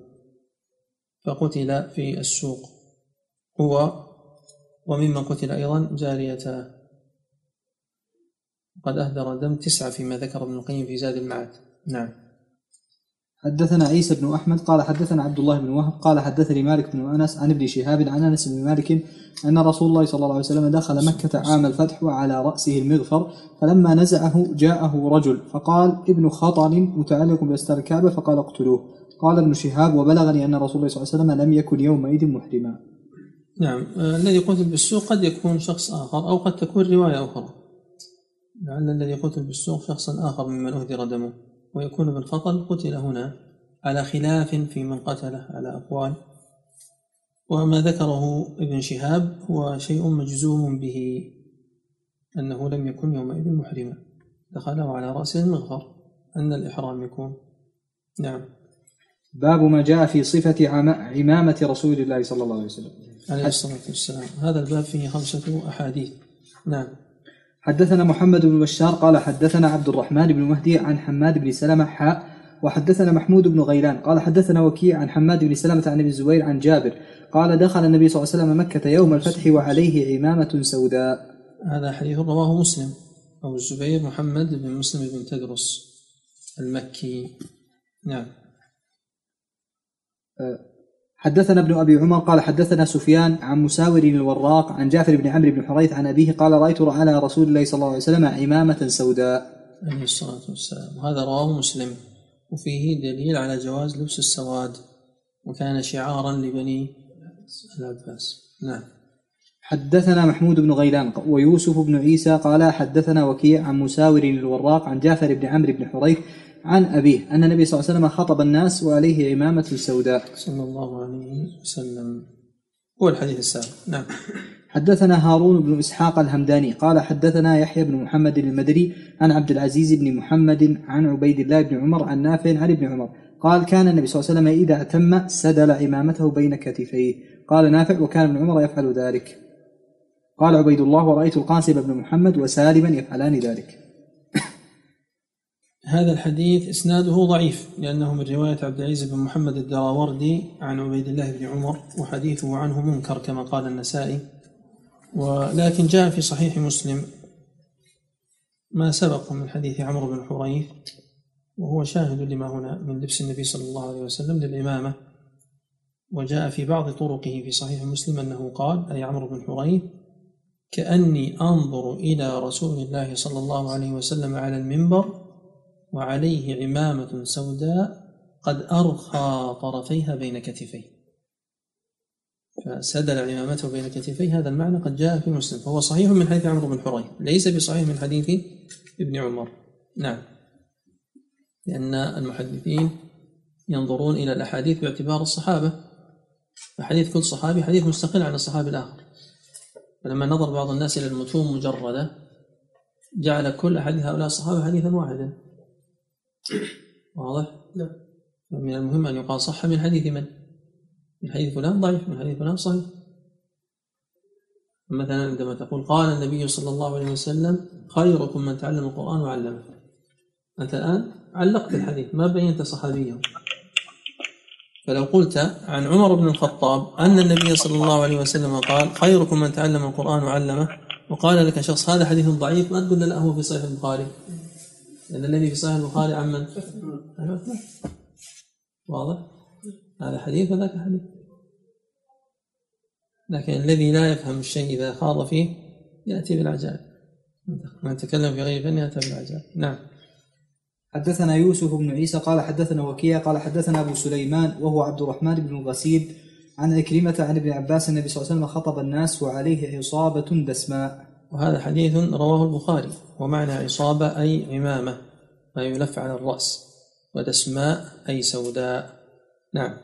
فقتل في السوق. هو وممن قتل أيضا جاريتاه قد أهدر دم تسعة فيما ذكر ابن القيم في زاد المعاد. نعم. حدثنا عيسى بن أحمد قال حدثنا عبد الله بن وهب قال حدثني مالك بن أنس عن ابن شهاب عن أنس بن مالك أن رسول الله صلى الله عليه وسلم دخل مكة عام الفتح وعلى رأسه المغفر فلما نزعه جاءه رجل فقال ابن خطل متعلق باستار الكعبه فقال اقتلوه قال ابن شهاب وبلغني أن رسول الله صلى الله عليه وسلم لم يكن يومئذ محرما نعم آه، الذي قتل بالسوق قد يكون شخص آخر أو قد تكون رواية أخرى. لعل الذي قتل بالسوق شخصا آخر ممن أهدر دمه. ويكون خطل قتل هنا على خلاف في من قتله على أقوال. وما ذكره ابن شهاب هو شيء مجزوم به أنه لم يكن يومئذ محرما. دخله على رأسه المغفر أن الإحرام يكون. نعم. باب ما جاء في صفة عم- عمامة رسول الله صلى الله عليه وسلم. عليه الصلاة والسلام. هذا الباب فيه خمسة أحاديث. نعم. حدثنا محمد بن بشار قال حدثنا عبد الرحمن بن مهدي عن حماد بن سلمة حاء وحدثنا محمود بن غيلان قال حدثنا وكيع عن حماد بن سلمة عن ابي الزبير عن جابر قال دخل النبي صلى الله عليه وسلم مكة يوم الفتح وعليه عمامة سوداء. هذا حديث رواه مسلم. أبو الزبير محمد بن مسلم بن تدرس المكي. نعم. حدثنا ابن أبي عمر قال حدثنا سفيان عن مساور الوراق عن جعفر بن عمرو بن حريث عن أبيه قال رأيت على رسول الله صلى الله عليه وسلم عمامة سوداء. عليه الصلاة والسلام. وهذا رواه مسلم. وفيه دليل على جواز لبس السواد وكان شعارا لبني العباس. نعم. حدثنا محمود بن غيلان ويوسف بن عيسى قال حدثنا وكيع عن مساور الوراق عن جعفر بن عمرو بن حريث عن أبيه أن النبي صلى الله عليه وسلم خطب الناس وعليه عمامة سوداء صلى الله عليه وسلم. هو الحديث السابق. نعم. حدثنا هارون بن إسحاق الهمداني قال حدثنا يحيى بن محمد المدري عن عبد العزيز بن محمد عن عبيد الله بن عمر عن نافع عن ابن عمر. قال كان النبي صلى الله عليه وسلم إذا اتم سدل عمامته بين كتفيه. قال نافع وكان ابن عمر يفعل ذلك. قال عبيد الله ورأيت القاسم بن محمد وسالما يفعلان ذلك. هذا الحديث إسناده ضعيف لأنه من رواية عبد العزيز بن محمد الدراوردي عن عبيد الله بن عمر وحديثه عنه منكر كما قال النسائي ولكن جاء في صحيح مسلم ما سبق من حديث عمرو بن حريث وهو شاهد لما هنا من لبس النبي صلى الله عليه وسلم للإمامة وجاء في بعض طرقه في صحيح مسلم أنه قال أي عمرو بن حريث كأني أنظر إلى رسول الله صلى الله عليه وسلم على المنبر وعليه عمامة سوداء قد أرخى طرفيها بين كتفيه. فسدل عمامته بين كتفيه. هذا المعنى قد جاء في مسلم فهو صحيح من حديث عمرو بن حريث ليس بصحيح من حديث ابن عمر. نعم. لأن المحدثين ينظرون إلى الأحاديث باعتبار الصحابة. فحديث كل صحابي حديث مستقل عن الصحابي الآخر. فلما نظر بعض الناس إلى المتون مجردة جعل كل أحاديث هؤلاء الصحابة حديثا واحدا. واضح؟ نعم. من المهم أن يقال صح من حديث من؟ من حديث فلان ضعيف من حديث فلان صحيح مثلا عندما تقول قال النبي صلى الله عليه وسلم خيركم من تعلم القرآن وعلمه أنت الآن علقت الحديث ما بينت صحابيه فلو قلت عن عمر بن الخطاب أن النبي صلى الله عليه وسلم قال خيركم من تعلم القرآن وعلمه وقال لك شخص هذا حديث ضعيف ما تقول لا هو في صحيح البخاري لأن الذي في صحيح البخاري عن من؟ واضح؟ هذا حديث وذاك حديث. لكن الذي لا يفهم الشيء إذا خاض فيه يأتي بالعجائب من تكلم في غير فن يأتي بالعجائب نعم. حدثنا يوسف بن عيسى قال حدثنا وكيع قال حدثنا أبو سليمان وهو عبد الرحمن بن الغسيل عن عكرمة عن ابن عباس النبي صلى الله عليه وسلم خطب الناس وعليه عصابة دسماء. وهذا حديث رواه البخاري ومعنى عصابة أي عمامة ما يلف على الرأس ودسماء أي سوداء. نعم.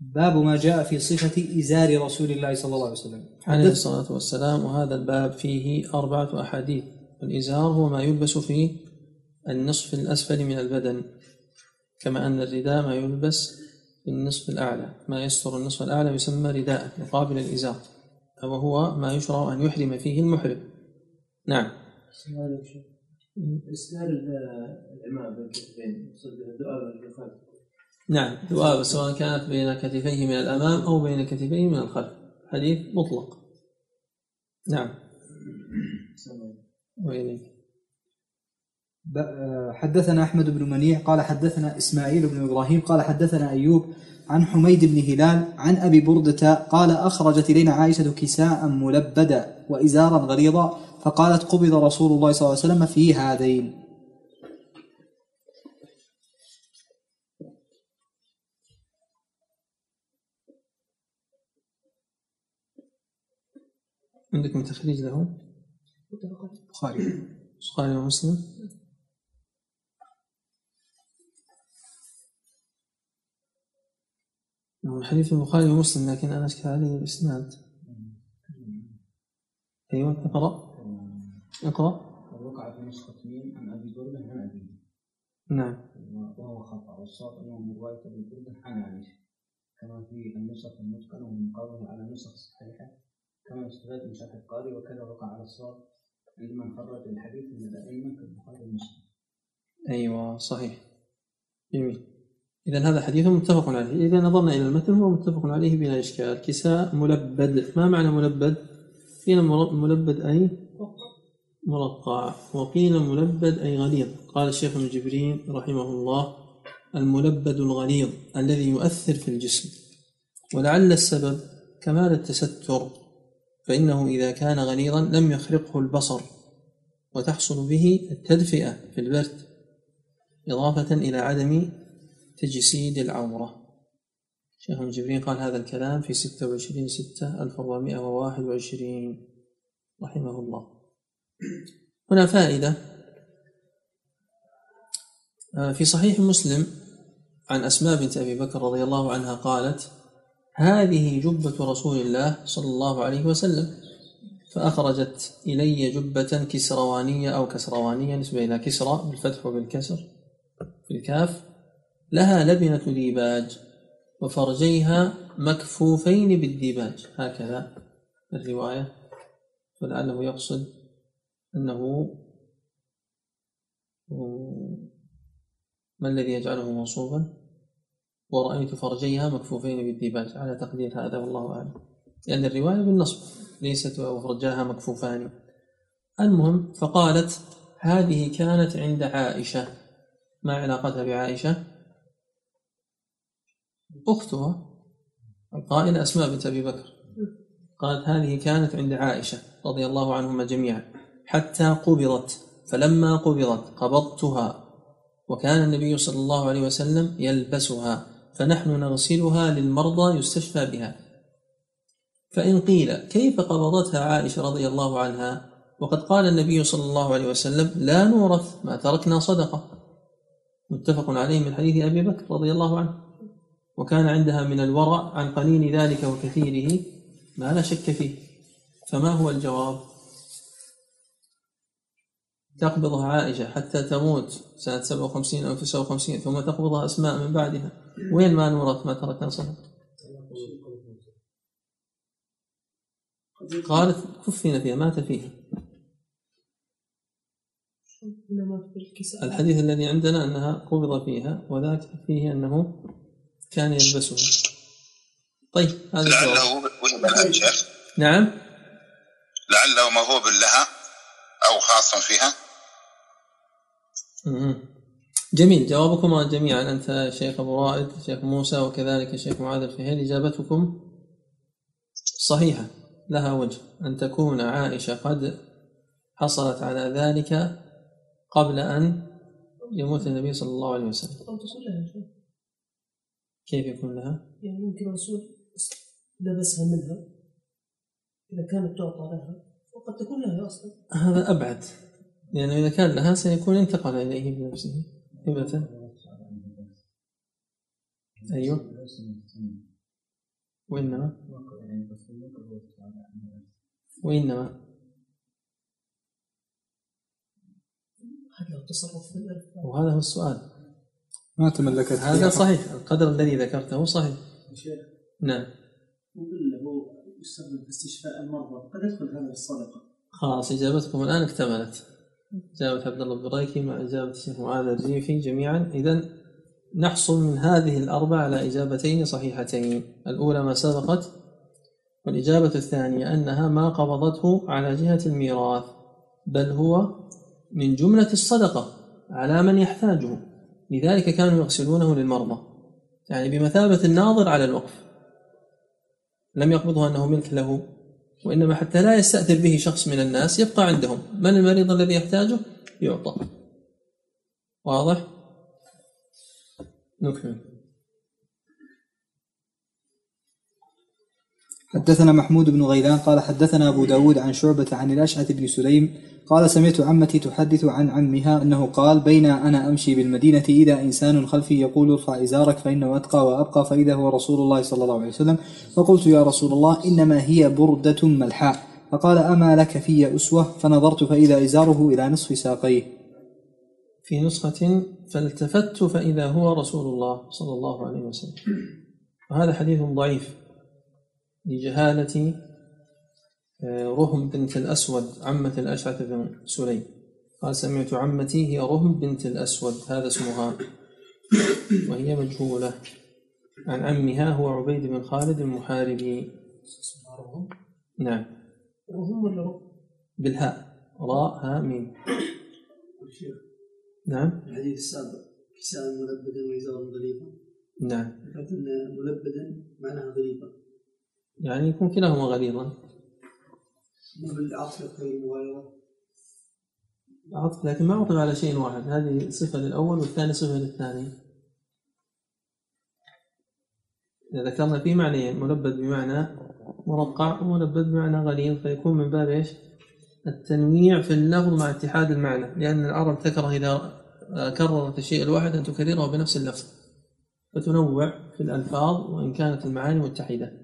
باب ما جاء في صفة إزار رسول الله صلى الله عليه وسلم. عليه الصلاة والسلام وهذا الباب فيه أربعة أحاديث. الإزار هو ما يلبس في النصف الأسفل من البدن كما أن الرداء ما يلبس في النصف الأعلى. ما يستر النصف الأعلى يسمى رداء مقابل الإزار. وهو ما يشرع أن يحرم فيه المحرم. نعم. إسناد العمامة بين الكتفين يقصد بها الذؤابة اللي خلف نعم. ذؤابة سواء كانت بين كتفيه من الأمام أو بين كتفيه من الخلف. حديث مطلق. نعم. وإليك. ب- حدثنا أحمد بن منيع قال حدثنا إسماعيل بن إبراهيم قال حدثنا أيوب عن حميد بن هلال عن أبي بردة قال أخرجت إلينا عائشة كساء ملبدا وإزارا غليظا فقالت قبض رسول الله صلى الله عليه وسلم في هذين. عندكم تخريج له؟ البخاري البخاري ومسلم. نعم، الحديث البخاري ومسلم لكن أنا أشكل عليه الإسناد أيوة اقرأ. اقرأ. وقع في نسخة ميم عن أبي بردة عن أبيه نعم. وهو خطأ والصواب أنه من رواية أبي بردة عن عائشة. كما في النسخ المتقنة ومقابله على النسخ الصحيحة كما يستفاد من شرح القاري وكذا وقع على الصواب عندما خرج الحديث من الأئمة كالبخاري ومسلم. أيوة صحيح. جميل. إذا هذا حديث متفق عليه. إذا نظرنا إلى المتن هو متفق عليه بلا إشكال. كساء ملبد. ما معنى ملبد؟ قيل ملبد أي؟ مرقع. وقيل ملبد أي غليظ. قال الشيخ ابن جبرين رحمه الله الملبد الغليظ الذي يؤثر في الجسم. ولعل السبب كمال التستر فإنه إذا كان غليظا لم يخرقه البصر وتحصل به التدفئة في البرد إضافة إلى عدم تجسيد العورة شيخ ابن جبرين قال هذا الكلام في 26 6 1421 رحمه الله. هنا فائدة. آه، في صحيح مسلم عن أسماء بنت أبي بكر رضي الله عنها قالت هذه جبة رسول الله صلى الله عليه وسلم. فأخرجت إلي جبة كسروانية أو كسروانية نسبة إلى كسرى بالفتح وبالكسر في الكاف. لها لبنة ديباج وفرجيها مكفوفين بالديباج. هكذا الرواية. فلعله يقصد أنه ما الذي يجعله منصوبا ورأيت فرجيها مكفوفين بالديباج. على تقدير هذا والله أعلم. لأن الرواية بالنصب ليست وفرجاها مكفوفان. المهم فقالت هذه كانت عند عائشة. ما علاقتها بعائشة؟ أختها القائلة أسماء بنت أبي بكر. قالت هذه كانت عند عائشة رضي الله عنهما جميعا. حتى قبضت. فلما قبضت قبضتها. وكان النبي صلى الله عليه وسلم يلبسها. فنحن نغسلها للمرضى يستشفى بها. فإن قيل كيف قبضتها عائشة رضي الله عنها؟ وقد قال النبي صلى الله عليه وسلم لا نورث ما تركنا صدقة. متفق عليه من حديث أبي بكر رضي الله عنه. وكان عندها من الورع عن قليل ذلك وكثيره ما لا شك فيه. فما هو الجواب؟ تقبضها عائشة حتى تموت سنة 57 أو 59 ثم تقبضها أسماء من بعدها. وين ما نورث ما تركنا صدقة قالت كفن فيها مات فيها. الحديث الذي عندنا أنها قبض فيها وذاك فيه أنه كان يلبسها طيب هذا لعله يا شيخ. نعم. لعله موهوب لها أو خاص فيها. جميل. جوابكم جميعا. أنت شيخ أبو رائد شيخ موسى وكذلك الشيخ معاذ الفهيل. إجابتكم صحيحة. لها وجه. أن تكون عائشة قد حصلت على ذلك قبل أن يموت النبي صلى الله عليه وسلم أو تصل لها شيء كيف يكون لها؟ يعني ممكن الرسول لبسها منها إذا كانت تعطى لها وقد تكون لها أصلا. هذا أبعد. لأنه إذا كان لها سيكون انتقل إليه بنفسه. هبة أيوه. وإنما؟ وإنما. هذا له تصرف في وهذا هو السؤال. ما تملكت هذا صحيح. القدر الذي ذكرته صحيح. شيخ. نعم. ممكن له يستخدم في استشفاء المرضى. قد يدخل هذا في الصدقة. خلاص إجابتكم الآن اكتملت. إجابة عبد الله البريكي مع إجابة الشيخ معاذ الريفي جميعا. إذا نحصل من هذه الأربع على إجابتين صحيحتين. الأولى ما سبقت والإجابة الثانية أنها ما قبضته على جهة الميراث بل هو من جملة الصدقة على من يحتاجه. لذلك كانوا يغسلونه للمرضى يعني بمثابة الناظر على الوقف. لم يقبضه أنه ملك له وإنما حتى لا يستأثر به شخص من الناس يبقى عندهم. من المريض الذي يحتاجه؟ يعطى. واضح؟ نكمل. حدثنا محمود بن غيلان قال حدثنا أبو داود عن شعبة عن الأشعث بن سليم قال سمعت عمتي تحدث عن عمها أنه قال بين أنا أمشي بالمدينة إذا إنسان خلفي يقول ارفع إزارك فإنه أتقى وأبقى فإذا هو رسول الله صلى الله عليه وسلم. فقلت يا رسول الله إنما هي بردة ملحاء. فقال أما لك في أسوة؟ فنظرت فإذا إزاره إلى نصف ساقيه. في نسخة فالتفت فإذا هو رسول الله صلى الله عليه وسلم. وهذا حديث ضعيف. لجهالة آه، رهم بنت الأسود عمة الأشعث بن سليم. قال سمعت عمتي هي رهم بنت الأسود هذا اسمها وهي مجهولة. عن عمها هو عبيد بن خالد المحاربي. نعم. وهم ولا رب بالهاء. راء هاء ميم. نعم. الحديث السابق كساء ملبدا وإزارا ضريبا نعم. ذكرت أن ملبدا معناها ضريبا يعني يكون كلاهما غليظا. بالعطف يقتضي المغايرة. عطف لكن ما عطف على شيء واحد. هذه صفة للأول والثاني صفة للثاني. إذا ذكرنا في معنيين ملبد بمعنى مرقع وملبد بمعنى غليظ فيكون من باب إيش؟ التنويع في اللفظ مع اتحاد المعنى. لأن العرب تكره إذا كررت الشيء الواحد أن تكرره بنفس اللفظ. فتنوع في الألفاظ وإن كانت المعاني متحدة.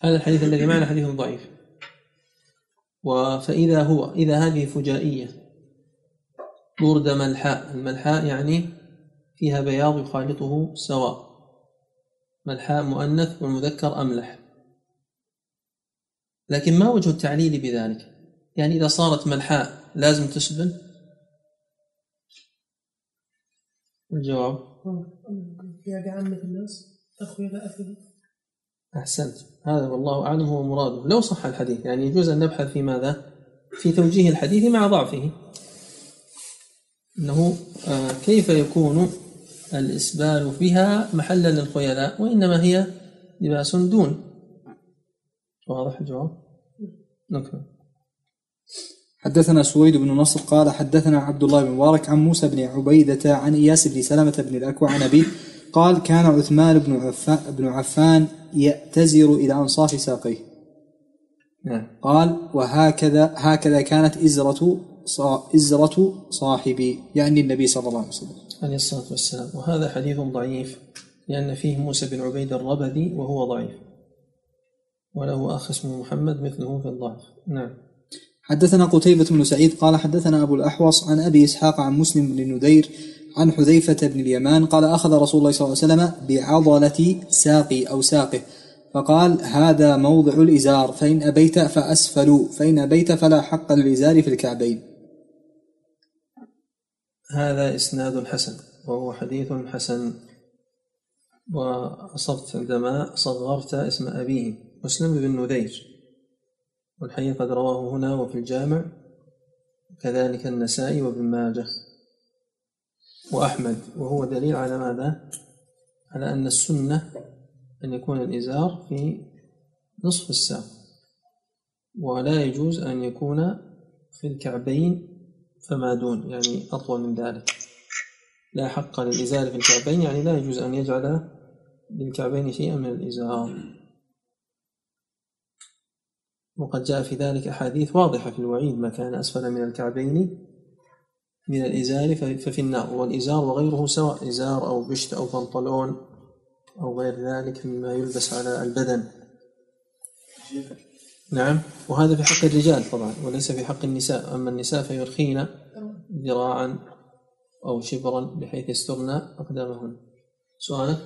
هذا الحديث الذي معنا حديث ضعيف. فإذا هو إذا هذه فجائية برد ملحاء. الملحاء يعني فيها بياض يخالطه سواء. ملحاء مؤنث والمذكر أملح. لكن ما وجه التعليل بذلك؟ يعني إذا صارت ملحاء لازم تسبن الجواب؟ يا بعامة الناس أخوي لا أخي أحسنت. هذا والله أعلم هو مراده لو صح الحديث يعني يجوز أن نبحث في ماذا؟ في توجيه الحديث مع ضعفه. أنه آه، كيف يكون الإسبال بها محلا للخيلاء وإنما هي لباس دون؟ واضح الجواب؟ نكمل حدثنا سويد بن نصر قال حدثنا عبد الله بن مبارك عن موسى بن عبيدة عن إياس بن سلمة بن الأكوع عن أبيه قال كان عثمان بن عفان, بن عفان يأتزر إلى أنصاف ساقيه. نعم. قال وهكذا هكذا كانت إزرة إزرة صاحبي يعني النبي صلى الله عليه وسلم. عليه الصلاة والسلام. وهذا حديث ضعيف لأن فيه موسى بن عبيد الربذي وهو ضعيف. وله أخ اسمه محمد مثله في الضعف. نعم. حدثنا قتيبة بن سعيد قال حدثنا أبو الأحوص عن أبي إسحاق عن مسلم بن ندير عن حذيفة بن اليمان قال أخذ رسول الله صلى الله عليه وسلم بعضلة ساقي أو ساقه فقال هذا موضع الإزار فإن أبيت فأسفلوا فإن أبيت فلا حق للإزار في الكعبين. هذا إسناد حسن وهو حديث حسن. وأصبت عندما صغرت اسم أبيه مسلم بن نذير والحقيقة قد رواه هنا وفي الجامع كذلك النسائي وابن ماجه. وأحمد. وهو دليل على ماذا؟ على أن السنة أن يكون الإزار في نصف الساق ولا يجوز أن يكون في الكعبين فما دون يعني أطول من ذلك. لا حق للإزار في الكعبين يعني لا يجوز أن يجعل للكعبين شيئا من الإزار. وقد جاء في ذلك أحاديث واضحة في الوعيد ما كان أسفل من الكعبين من الإزار ففي النار والإزار وغيره سواء إزار أو بشت أو بنطلون أو غير ذلك مما يلبس على البدن. نعم. وهذا في حق الرجال طبعا وليس في حق النساء. أما النساء فيرخين ذراعا أو شبرا بحيث يسترن أقدامهن. سؤالك؟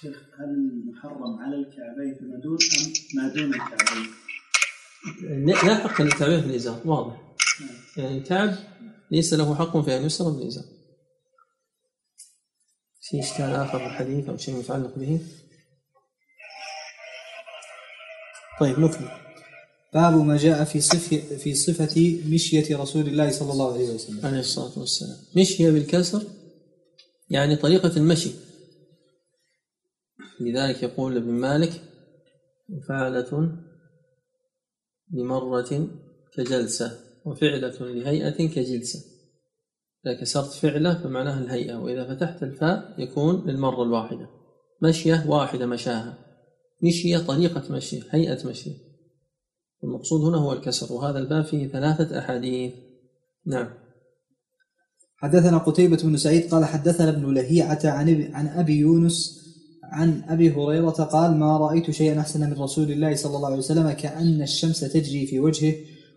شيخ هل محرم على الكعبين فيما دون أم ما دون الكعبين؟ لا حق للكعبين في الإزار واضح. يعني الكعب ليس له حق في أن يسر بالإزار في إشكال آخر في الحديث أو شيء متعلق به. طيب نكمل. باب ما جاء في صف في صفة مشية رسول الله صلى الله عليه وسلم. عليه الصلاة والسلام. مشي بالكسر يعني طريقة المشي. لذلك يقول ابن مالك فعلة لمرة كجلسة. وفعلة لهيئة كجلسة. إذا كسرت فعلة فمعناها الهيئة وإذا فتحت الفاء يكون للمرة الواحدة. مشية واحدة مشاها. مشية طريقة مشي هيئة مشي. المقصود هنا هو الكسر وهذا الباب فيه ثلاثة أحاديث. نعم. حدثنا قتيبة بن سعيد قال حدثنا ابن لهيعة عن عن أبي يونس عن أبي هريرة قال ما رأيت شيئا أحسن من رسول الله صلى الله عليه وسلم كأن الشمس تجري في وجهه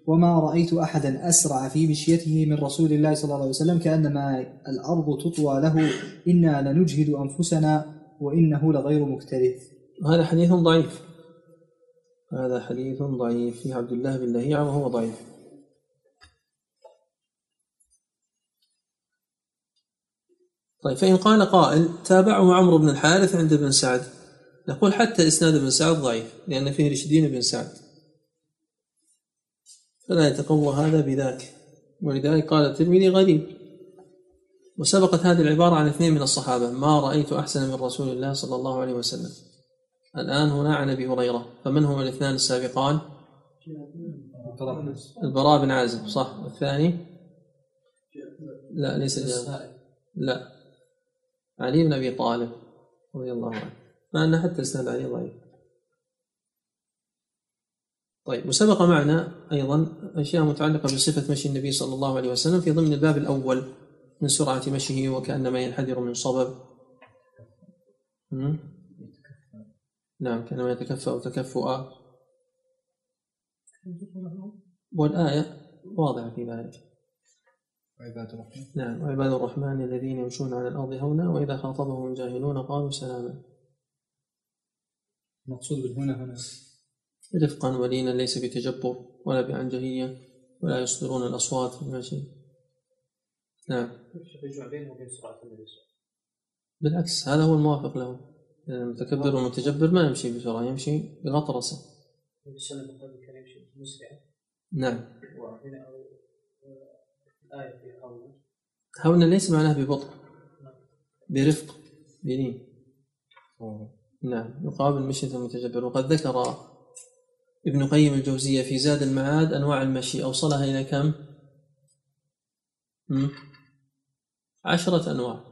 وما رأيت أحدا أسرع في مشيته من رسول الله صلى الله عليه وسلم كأنما الأرض تطوى له إنا لنجهد أنفسنا وإنه لغير مكترث. هذا حديث ضعيف. هذا حديث ضعيف. في عبد الله بن لهيعة وهو ضعيف. طيب فإن قال قائل تابعه عمرو بن الحارث عند ابن سعد. نقول حتى إسناد ابن سعد ضعيف لأن فيه رشدين بن سعد. فلا يتقوى هذا بذاك. ولذلك قال الترمذي غريب. وسبقت هذه العبارة عن اثنين من الصحابة. ما رأيت أحسن من رسول الله صلى الله عليه وسلم. الآن هنا عن أبي هريرة. فمن هما الاثنان السابقان؟ البراء بن عازب. صح. والثاني لا ليس لا. علي بن أبي طالب رضي الله عنه. مع أن حتى إسناد علي ضعيف. طيب وسبق معنا أيضا أشياء متعلقة بصفة مشي النبي صلى الله عليه وسلم في ضمن الباب الأول من سرعة مشيه وكأنما ينحدر من صبب? نعم كأنما يتكفأ تكفؤا. والآية واضحة في ذلك. عباد الرحمن. نعم وعباد الرحمن الذين يمشون على الأرض هونا وإذا خاطبهم الجاهلون قالوا سلاما. المقصود بالهنا هنا رفقا ولينا ليس بتجبر ولا بعنجهية ولا يصدرون الأصوات في المشي نعم. بالعكس هذا هو الموافق له. المتكبر والمتجبر ما يمشي بسرعة يمشي بغطرسة. نعم. هون ليس معناه ببطء برفق بلين نعم. يقابل مشية المتجبر وقد ذكر ابن قيم الجوزية في زاد المعاد أنواع المشي أوصلها إلى كم؟ عشرة أنواع.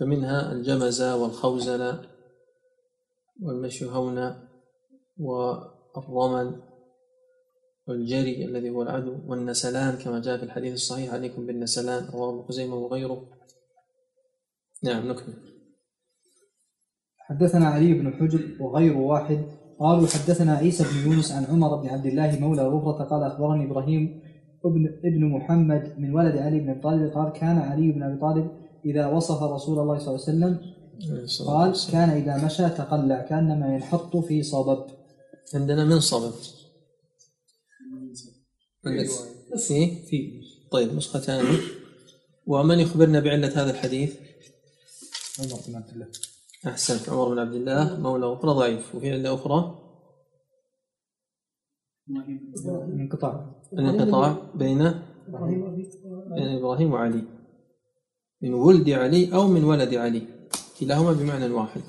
فمنها الجمزة والخوزلة والمشي هونا والرمل والجري الذي هو العدو والنسلان كما جاء في الحديث الصحيح عليكم بالنسلان رواه ابن خزيمة وغيره. نعم نكمل. حدثنا علي بن حجر وغير واحد قالوا حدثنا عيسى بن يونس عن عمر بن عبد الله مولى غفرة قال أخبرني إبراهيم ابن, ابن محمد من ولد علي بن أبي طالب قال كان علي بن أبي طالب إذا وصف رسول الله صلى الله عليه وسلم قال كان إذا مشى تقلع كأنما ينحط في صبب. عندنا من صبب؟ في؟ في. طيب نسخة ثانية. ومن يخبرنا بعلة هذا الحديث؟ عمر بن عبد الله. أحسنت. عمر بن عبد الله مولى أخرى ضعيف. وفي علة أخرى؟ انقطاع. الانقطاع بين بين إبراهيم وعلي. من ولد علي أو من ولد علي. كلاهما بمعنى واحد.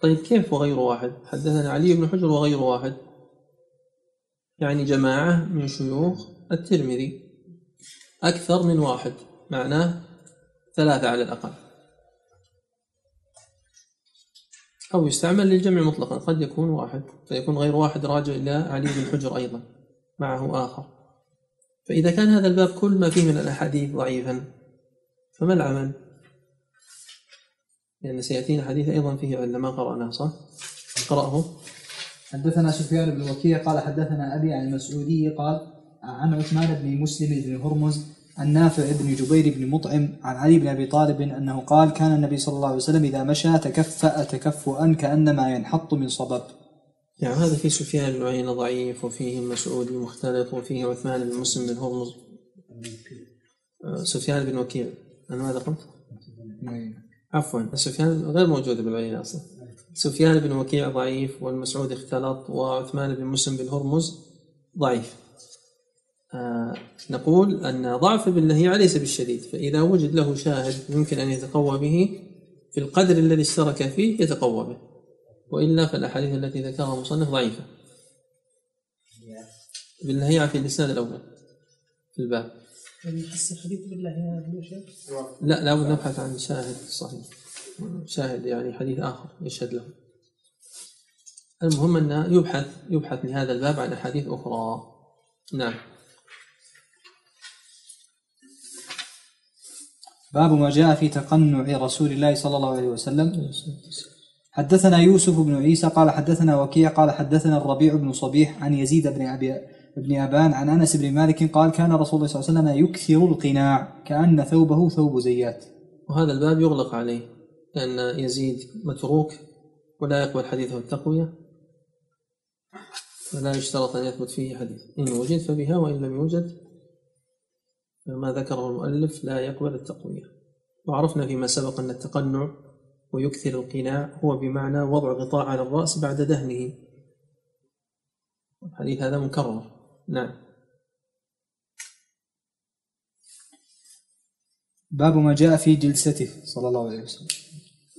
طيب كيف وغير واحد؟ حدثنا علي بن حجر وغير واحد. يعني جماعة من شيوخ الترمذي. أكثر من واحد. معناه ثلاثة على الأقل. أو يستعمل للجمع مطلقا قد يكون واحد فيكون غير واحد راجع إلى علي بن حجر أيضا معه آخر فإذا كان هذا الباب كل ما فيه من الأحاديث ضعيفا فما العمل؟ لأن سيأتينا حديث أيضا فيه علة ما قرأناه صح؟ قرأه حدثنا سفيان بن وكيع قال حدثنا أبي عن المسعودي قال عن عثمان بن مسلم بن هرمز عن نافع بن جبير بن مطعم عن علي بن أبي طالب أنه قال كان النبي صلى الله عليه وسلم إذا مشى تكفأ تكفؤا كأنما ينحط من صبب يعني هذا فيه سفيان بن عيينة ضعيف وفيه مسعودي مختلط وفيه عثمان بن مسلم بن هرمز آه، سفيان بن وكيع. أنا ماذا قلت؟ عفوا سفيان غير موجود بالعينة أصلا. سفيان بن وكيع ضعيف والمسعود اختلط وعثمان بن مسلم بن هرمز ضعيف. نقول أن ضعف ابن لهيعة ليس بالشديد فإذا وجد له شاهد يمكن أن يتقوى به في القدر الذي اشترك فيه يتقوى به وإلا فالأحاديث التي ذكرها المصنف ضعيفة. ابن لهيعة في الإسناد الأول في الباب. يعني لا لابد نبحث عن شاهد صحيح. شاهد يعني حديث آخر يشهد له. المهم أن يبحث يبحث لهذا الباب عن أحاديث أخرى. نعم. باب ما جاء في تقنع رسول الله صلى الله عليه وسلم. حدثنا يوسف بن عيسى قال حدثنا وكيع قال حدثنا الربيع بن صبيح عن يزيد بن أبي بن أبان عن أنس بن مالك قال كان رسول الله صلى الله عليه وسلم يكثر القناع كأن ثوبه ثوب زيات. وهذا الباب يغلق عليه لأن يزيد متروك ولا يقبل حديثه التقوية فلا يشترط أن يثبت فيه حديث. إن وجد فبها وإن لم يوجد فما ذكره المؤلف لا يقبل التقوية. وعرفنا فيما سبق أن التقنع ويكثر القناع هو بمعنى وضع غطاء على الرأس بعد دهنه. الحديث هذا مكرر. نعم. باب ما جاء في جلسته صلى الله عليه وسلم.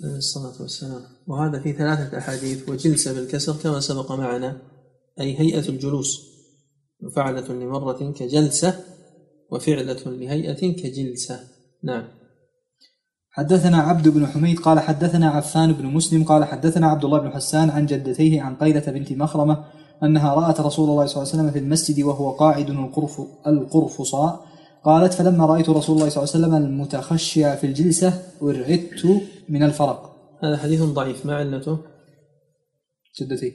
عليه الصلاة والسلام. وهذا في ثلاثة أحاديث وجلسة بالكسر كما سبق معنا أي هيئة الجلوس. وفعلة لمرة كجلسة وفعلة لهيئة كجلسة. نعم. حدثنا عبد بن حميد قال حدثنا عفان بن مسلم قال حدثنا عبد الله بن حسان عن جدتيه عن قيلة بنت مخرمة أنها رأت رسول الله صلى الله عليه وسلم في المسجد وهو قاعد القرف القرفصاء. قالت فلما رأيت رسول الله صلى الله عليه وسلم المتخشع في الجلسة ارعدت من الفرق. هذا حديث ضعيف. ما علته؟ جدتي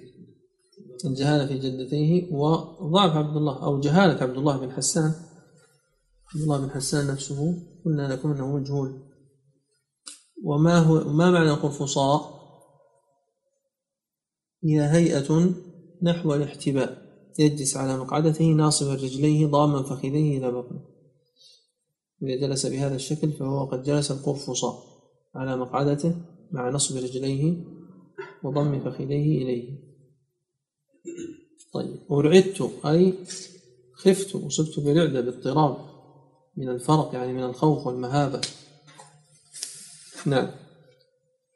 الجهالة في جدتيه وضعف عبد الله أو جهالة عبد الله بن حسان عبد الله بن حسان نفسه قلنا لكم أنه مجهول. وما هو ما معنى قرفصاء هي هيئة نحو الاحتباء يجلس على مقعدته ناصبا رجليه ضاما فخذيه إلى بطنه. إذا جلس بهذا الشكل فهو قد جلس القرفصاء على مقعدته مع نصب رجليه وضم فخذيه إليه. طيب ورعدت أي خفت أصبت برعدة باضطراب. من الفرق يعني من الخوف والمهابة. نعم.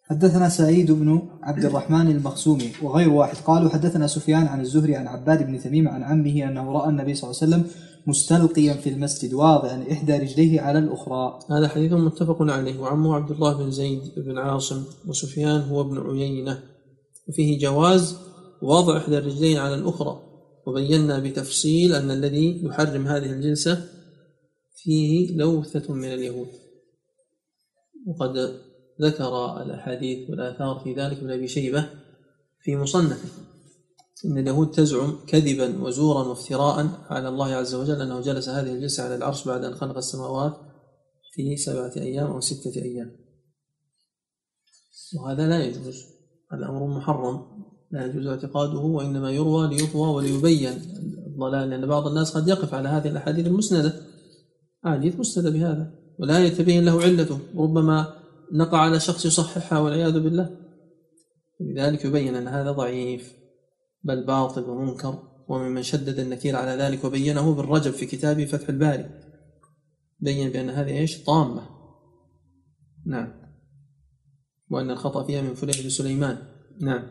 حدثنا سعيد بن عبد الرحمن المخزومي وغير واحد. قالوا حدثنا سفيان عن الزهري عن عباد بن تميم عن عمه أنه رأى النبي صلى الله عليه وسلم مستلقيا في المسجد واضعا إحدى رجليه على الأخرى. هذا حديث متفق عليه. وعمه عبد الله بن زيد بن عاصم وسفيان هو ابن عيينة. وفيه جواز وضع إحدى الرجلين على الأخرى. وبينا بتفصيل أن الذي يحرم هذه الجلسة فيه لوثة من اليهود. وقد ذكر الأحاديث والآثار في ذلك ابن أبي شيبة في مصنفه. إن اليهود تزعم كذبا وزورا وافتراء على الله عز وجل أنه جلس هذه الجلسة على العرش بعد أن خلق السماوات في سبعة أيام أو ستة أيام. وهذا لا يجوز. هذا أمر محرم. لا يجوز اعتقاده وإنما يروى ليطوى وليبين الضلال لأن بعض الناس قد يقف على هذه الأحاديث المسندة. أحاديث مسندة بهذا. ولا يتبين له علته. ربما نقع على شخص يصححها والعياذ بالله. لذلك يبين أن هذا ضعيف بل باطل ومنكر. وممن شدد النكير على ذلك وبينه بالرجب في كتابه فتح الباري. بين بأن هذه إيش؟ طامة. نعم. وأن الخطأ فيها من فليح بن سليمان. نعم.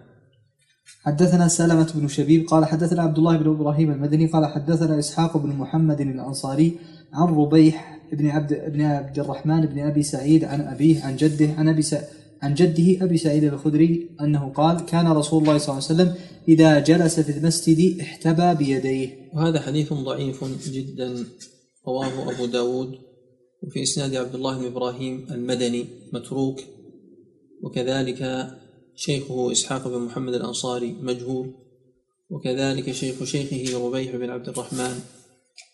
حدثنا سلمة بن شبيب قال حدثنا عبد الله بن إبراهيم المدني قال حدثنا إسحاق بن محمد الأنصاري عن ربيح بن عبد بن عبد الرحمن بن أبي سعيد عن أبيه عن جده عن أبي سع- عن جده أبي سعيد الخدري أنه قال كان رسول الله صلى الله عليه وسلم إذا جلس في المسجد احتبى بيديه. وهذا حديث ضعيف جدا رواه أبو داود وفي إسناد عبد الله بن إبراهيم المدني متروك وكذلك شيخه إسحاق بن محمد الأنصاري مجهول وكذلك شيخ شيخه ربيح بن عبد الرحمن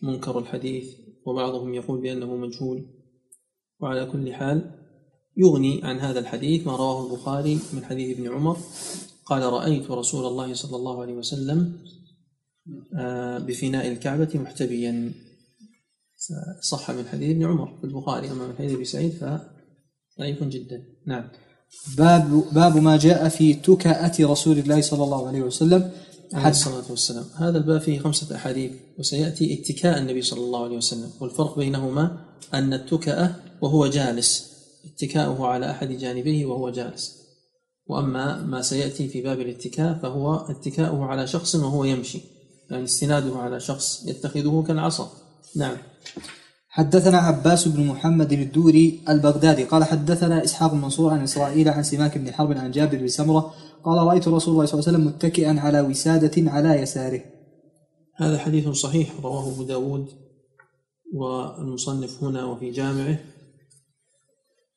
منكر الحديث. وبعضهم يقول بأنه مجهول. وعلى كل حال يغني عن هذا الحديث ما رواه البخاري من حديث ابن عمر. قال رأيت رسول الله صلى الله عليه وسلم آه، بفناء الكعبة محتبيا. صح من حديث ابن عمر. في البخاري أما من حديث أبي سعيد فضعيف جدا. نعم. باب باب ما جاء في تكأة رسول الله صلى الله عليه وسلم عليه الصلاة والسلام. هذا الباب فيه خمسة أحاديث وسيأتي اتكاء النبي صلى الله عليه وسلم. والفرق بينهما أن التكأة وهو جالس اتكاؤه على أحد جانبيه وهو جالس. وأما ما سيأتي في باب الاتكاء فهو اتكاؤه على شخص وهو يمشي. يعني استناده على شخص يتخذه كالعصا. نعم. حدثنا عباس بن محمد الدوري البغدادي. قال حدثنا إسحاق بن منصور عن إسرائيل عن سماك بن حرب عن جابر بن سمرة قال رأيت رسول الله صلى الله عليه وسلم متكئا على وسادة على يساره. هذا حديث صحيح رواه أبو داود والمصنف هنا وفي جامعه.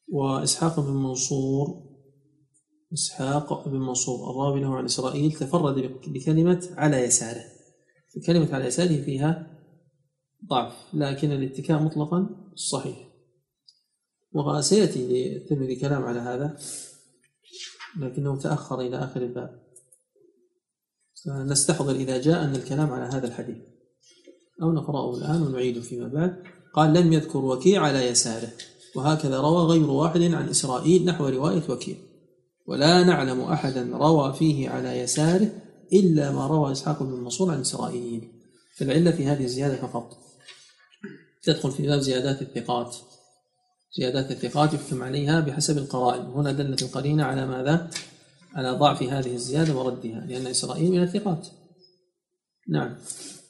وإسحاق بن منصور إسحاق بن منصور الراوي له عن إسرائيل تفرد بكلمة على يساره. كلمة على يساره فيها ضعف لكن الاتكاء مطلقا صحيح. وسيأتي للترمذي كلام على هذا. لكنه تأخر إلى آخر الباب. فنستحضر إذا جاء أن الكلام على هذا الحديث. أو نقرأه الآن ونعيده فيما بعد. قال لم يذكر وكيع على يساره. وهكذا روى غير واحد عن إسرائيل نحو رواية وكيع. ولا نعلم أحدا روى فيه على يساره إلا ما روى إسحاق بن منصور عن إسرائيل. فالعلة في هذه الزيادة فقط. تدخل في باب زيادات الثقات. زيادات الثقات يحكم عليها بحسب القرائن. هنا دلت القرينة على ماذا؟ على ضعف هذه الزيادة وردها لأن إسرائيل من الثقات. نعم.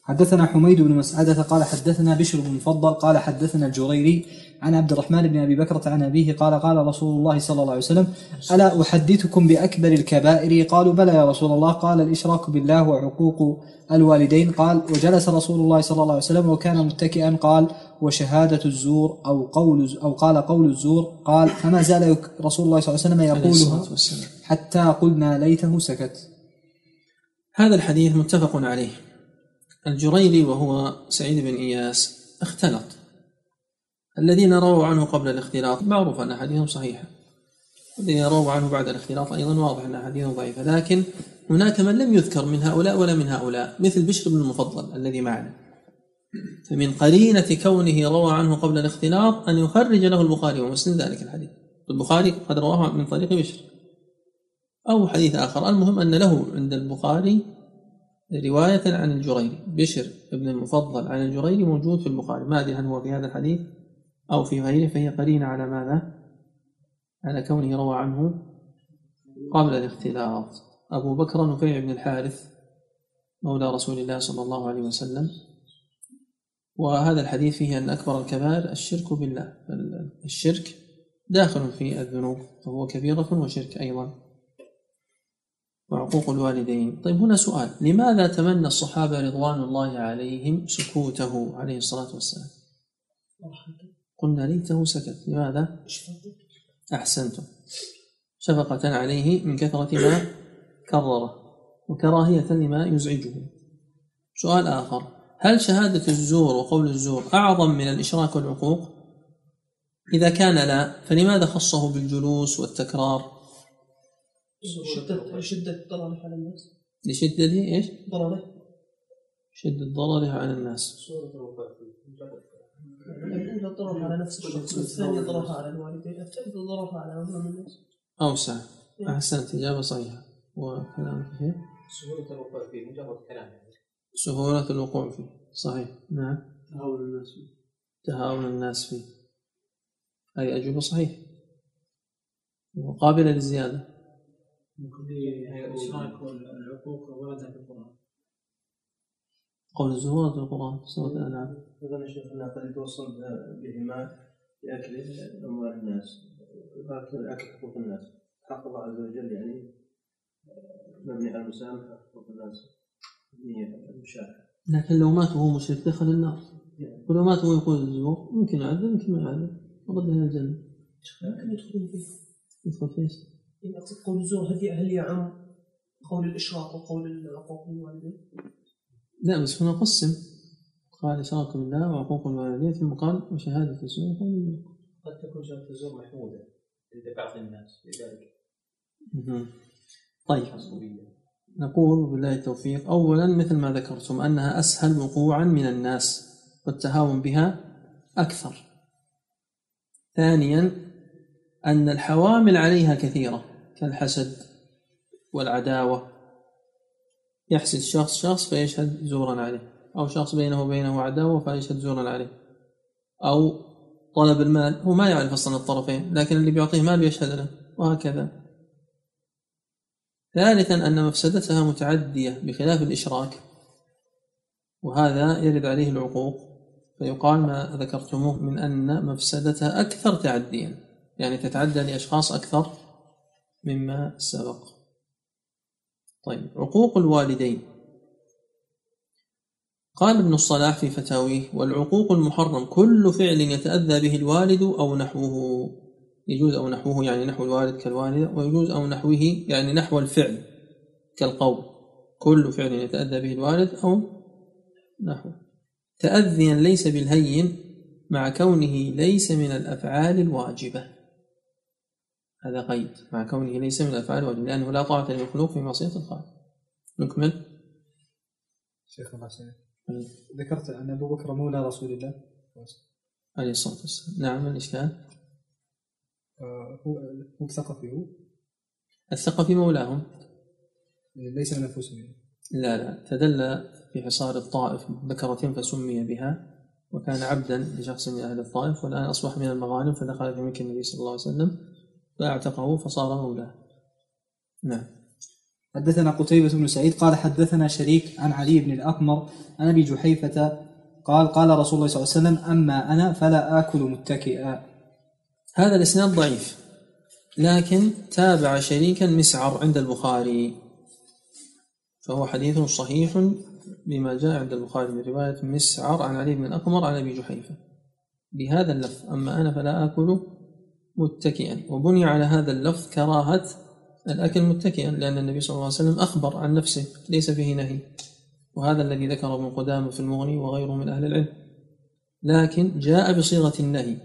حدثنا حميد بن مسعدة قال حدثنا بشر بن مفضل قال حدثنا الجريري عن عبد الرحمن بن أبي بكرة عن أبيه قال قال رسول الله صلى الله عليه وسلم: ألا أحدثكم بأكبر الكبائر؟ قالوا بلى يا رسول الله. قال الإشراك بالله وعقوق الوالدين. قال وجلس رسول الله صلى الله عليه وسلم وكان متكئا. قال وشهادة الزور أو قول أو قال قول الزور قال فما زال رسول الله صلى الله عليه وسلم يقولها حتى قلنا ليته سكت. هذا الحديث متفق عليه. الجريري وهو سعيد بن إياس اختلط. الذين رووا عنه قبل الاختلاط معروف أن أحاديثهم صحيحة. والذين رووا عنه بعد الاختلاط أيضا واضح أن أحاديثهم ضعيفة. لكن هناك من لم يذكر من هؤلاء ولا من هؤلاء مثل بشر بن المفضل الذي معنا. فمن قرينة كونه روى عنه قبل الاختلاط أن يخرج له البخاري ومسلم ذلك الحديث. البخاري قد رواه من طريق بشر. أو حديث آخر. المهم أن له عند البخاري رواية عن الجريري. بشر بن المفضل عن الجريري موجود في البخاري. ما أدري هل هو في هذا الحديث أو في غيره. فهي قرينة على ماذا؟ على كونه روى عنه قبل الاختلاط. أبو بكر نفيع بن الحارث مولى رسول الله صلى الله عليه وسلم. وهذا الحديث فيه أن أكبر الكبائر الشرك بالله الشرك داخل في الذنوب فهو كبيرة وشرك أيضا. وعقوق الوالدين. طيب هنا سؤال لماذا تمنى الصحابة رضوان الله عليهم سكوته عليه الصلاة والسلام؟ قلنا ليته سكت. لماذا؟ أحسنتم شفقة عليه من كثرة ما كرره وكراهية لما يزعجه. سؤال آخر. هل شهادة الزور وقول الزور أعظم من الإشراك والعقوق؟ إذا كان لا فلماذا خصه بالجلوس والتكرار؟ شدة شدة ضرره على الناس. لشدة إيش؟ ضرره. شدة ضرره على الناس. الأولى ضررها على نفس الشخص والثانية ضررها على الوالدين الثالثة ضررها على عموم الناس. أوسع. أحسنت إجابة صحيحة. وكلامك شيء سهولة الوقوع فيه مجرد كلام سهولة الوقوع فيه. صحيح. نعم. تهاون الناس فيه. تهاون الناس فيه. هذه أجوبة؟ صحيح. وقابلة للزيادة الإشراك والعقوق وردها في القرآن. قول الزهور في القرآن سورة الأنعام أظن شيخ أنه قد يتوصل بهما لأكل أموال الناس أكل حقوق الناس. حق الله عز وجل يعني مبني على المسامحة حقوق الناس. لكن لو مات وهو مشرك دخل النار. ولو مات وهو يقول الزور ممكن يعذب ممكن ما يعذب. ورد إلى الجنة. ممكن يدخلون فيه. يدخل فيه. يعني أقصد قول الزور هل هل يعم قول الإشراك وقول العقوق بالوالدين؟ لا بس هنا قسم. قال إشراك بالله وعقوق الوالدين ثم قال وشهادة الزور. قد تكون شهادة الزور محمودة عند بعض الناس لذلك. طيب. نقول بالله التوفيق. أولا مثل ما ذكرتم أنها أسهل وقوعا من الناس والتهاون بها أكثر. ثانيا أن الحوامل عليها كثيرة كالحسد والعداوة. يحسد شخص شخص فيشهد زورا عليه أو شخص بينه وبينه عداوة فيشهد زورا عليه. أو طلب المال هو ما يعرف أصلا الطرفين لكن اللي بيعطيه مال بيشهد له وهكذا. ثالثا أن مفسدتها متعدية بخلاف الإشراك وهذا يرد عليه العقوق فيقال ما ذكرتموه من أن مفسدتها أكثر تعديا يعني تتعدى لأشخاص أكثر مما سبق. طيب عقوق الوالدين. قال ابن الصلاح في فتاويه والعقوق المحرم كل فعل يتأذى به الوالد أو نحوه. يجوز أو نحوه يعني نحو الوالد كالوالدة ويجوز أو نحوه يعني نحو الفعل كالقول. كل فعل يتأذى به الوالد أو نحوه. تأذيا ليس بالهين مع كونه ليس من الأفعال الواجبة. هذا قيد مع كونه ليس من الأفعال الواجبة لأنه لا طاعة للمخلوق في معصية الخالق. نكمل. شيخ الله يسلمك ذكرت أن أبو بكر مولى رسول الله. عليه الصلاة والسلام. نعم الإشكال. هو هو ثقفي. هو الثقفي مولاهم. ليس من أنفسهم لا لا. تدلى في حصار الطائف بكرة فسمي بها وكان عبدا لشخص من أهل الطائف والآن أصبح من المغانم فدخل في ملك النبي صلى الله عليه وسلم فأعتقه فصار مولاه. نعم. حدثنا قتيبة بن سعيد قال حدثنا شريك عن علي بن الأقمر عن أبي جحيفة قال قال رسول الله صلى الله عليه وسلم أما أنا فلا آكل متكئا. هذا الإسناد ضعيف. لكن تابع شريكا مسعر عند البخاري. فهو حديث صحيح بما جاء عند البخاري من رواية مسعر عن علي بن الأقمر عن أبي جحيفة. بهذا اللفظ. أما أنا فلا آكل متكئا. وبني على هذا اللفظ كراهة الأكل متكئا لأن النبي صلى الله عليه وسلم أخبر عن نفسه. ليس فيه نهي. وهذا الذي ذكره ابن قدامة في المغني وغيره من أهل العلم. لكن جاء بصيغة النهي.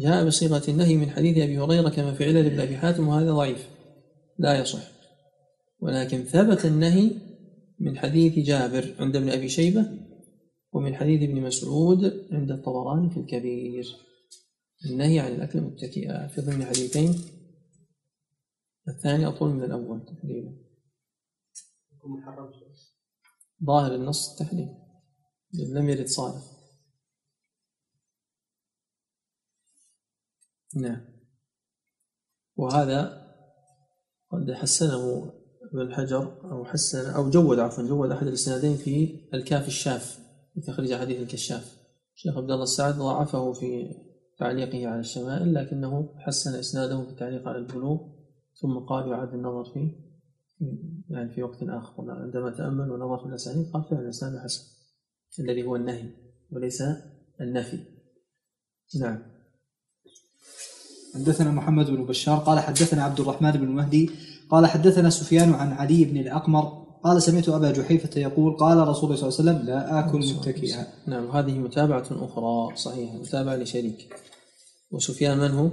جاء بصيغة النهي من حديث أبي هريرة كما في علل ابن أبي حاتم وهذا ضعيف. لا يصح. ولكن ثبت النهي من حديث جابر عند ابن أبي شيبة ومن حديث ابن مسعود عند الطبراني في الكبير. النهي عن الأكل متكئا في ضمن حديثين. الثاني أطول من الأول تقريبا ظاهر النص التحريم لم يرد صالح نعم. وهذا قد حسنه ابن حجر أو حسن أو جود عفوا جود أحد الإسنادين في الكاف الشاف في تخريج حديث الكشاف. الشيخ عبد الله السعد ضاعفه في تعليقه على الشمائل لكنه حسن إسناده في التعليق على البلوغ ثم قال يعاد النظر فيه يعني في وقت آخر. عندما تأمل ونظر في الأسانيد قال فعلا الإسناد حسن الذي هو النهي وليس النفي. نعم. حدثنا محمد بن بشار قال حدثنا عبد الرحمن بن مهدي قال حدثنا سفيان عن علي بن الأقمر قال سمعت أبا جحيفة يقول قال رسول الله صلى الله عليه وسلم لا آكل متكئا. نعم هذه متابعة أخرى صحيحة متابعة لشريك. وسفيان من هو؟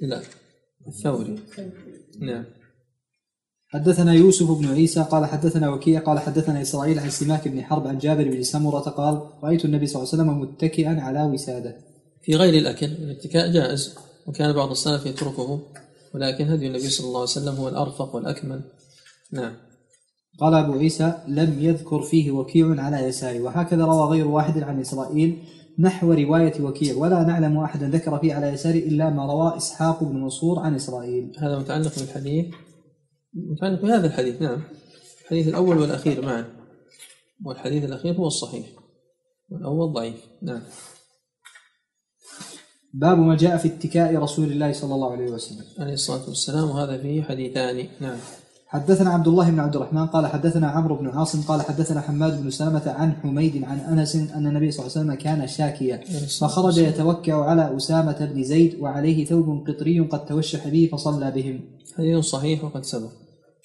لا الثوري. نعم. حدثنا يوسف بن عيسى قال حدثنا وكيع قال حدثنا إسرائيل عن سماك بن حرب عن جابر بن سمرة قال رأيت النبي صلى الله عليه وسلم متكئا على وسادة. في غير الأكل الاتكاء جائز وكان بعض السلف يتركه ولكن هدي النبي صلى الله عليه وسلم هو الأرفق والأكمل نعم قال أبو عيسى لم يذكر فيه وكيع على يساره وهكذا روى غير واحد عن إسرائيل نحو رواية وكيع ولا نعلم احدا ذكر فيه على يساره إلا ما روى إسحاق بن منصور عن إسرائيل. هذا متعلق بالحديث متعلق بهذا الحديث نعم. الحديث الأول والأخير معا. والحديث الأخير هو الصحيح. والأول ضعيف. نعم. باب ما جاء في اتكاء رسول الله صلى الله عليه وسلم. عليه الصلاة والسلام وهذا فيه حديثان. نعم. حدثنا عبد الله بن عبد الرحمن قال حدثنا عمرو بن عاصم قال حدثنا حماد بن سلمة عن حميد عن أنس أن النبي صلى الله عليه وسلم كان شاكيا. فخرج يتوكأ على أسامة بن زيد وعليه ثوب قطري قد توشح به فصلى بهم. حديث صحيح وقد سبق.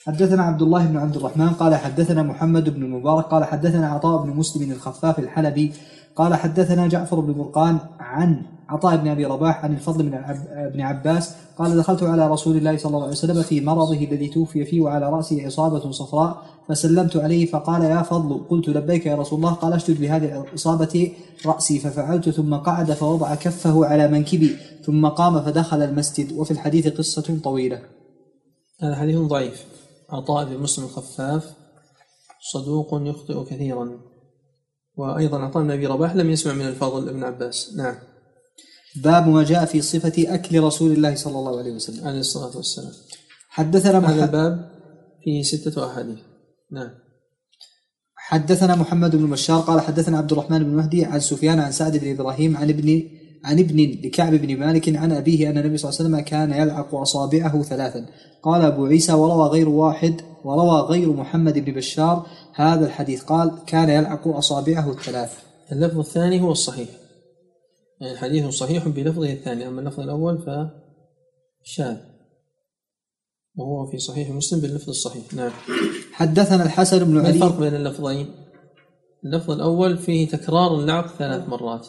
حدثنا عبد الله بن عبد الرحمن قال حدثنا محمد بن المبارك قال حدثنا عطاء بن مسلم الخفاف الحلبي قال حدثنا جعفر بن برقان عن عطاء بن أبي رباح عن الفضل بن عب- بن عباس قال دخلت على رسول الله صلى الله عليه وسلم في مرضه الذي توفي فيه وعلى رأسه اصابه صفراء فسلمت عليه فقال يا فضل قلت لبيك يا رسول الله قال اشدد بهذه الإصابة رأسي ففعلت ثم قعد فوضع كفه على منكبي ثم قام فدخل المسجد وفي الحديث قصة طويلة. هذا حديث ضعيف. عطاء بن مسلم الخفاف صدوق يخطئ كثيرا. وأيضا عطاء بن أبي رباح لم يسمع من الفضل بن عباس. نعم. باب ما جاء في صفة أكل رسول الله صلى الله عليه وسلم. عليه الصلاة والسلام. حدثنا هذا الباب فيه ستة أحاديث. نعم. حدثنا محمد بن بشار قال حدثنا عبد الرحمن بن مهدي عن سفيان عن سعد بن إبراهيم عن ابن عن ابن لكعب بن مالك عن أبيه أن النبي صلى الله عليه وسلم كان يلعق أصابعه ثلاثا. قال أبو عيسى وروى غير واحد وروى غير محمد بن بشار هذا الحديث. قال كان يلعق أصابعه الثلاث. اللفظ الثاني هو الصحيح. يعني الحديث صحيح بلفظه الثاني أما اللفظ الأول فشاذ. وهو في صحيح مسلم باللفظ الصحيح. نعم. حدثنا الحسن بن ما الفرق علي بين اللفظين؟ اللفظ الأول فيه تكرار اللعق ثلاث مرات.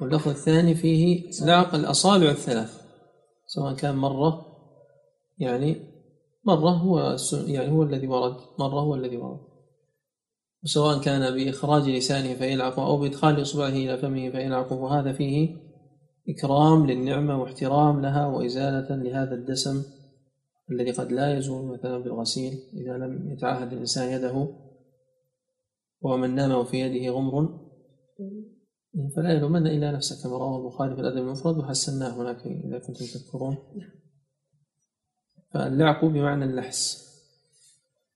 واللفظ الثاني فيه لعق الأصابع الثلاث. سواء كان مرة يعني مرة هو يعني هو الذي ورد. مرة هو الذي ورد. وسواء كان بإخراج لسانه فيلعق أو بإدخال إصبعه إلى فمه فيلعق. فهذا فيه إكرام للنعمة واحترام لها وإزالة لهذا الدسم الذي قد لا يزول مثلا بالغسيل إذا لم يتعهد الإنسان يده. ومن نام وفي يده غمر. فلا يلومن إلا نفسه كما رواه البخاري في الأدب المفرد. وحسناه هناك إذا كنتم تذكرون. فاللعق بمعنى اللحس.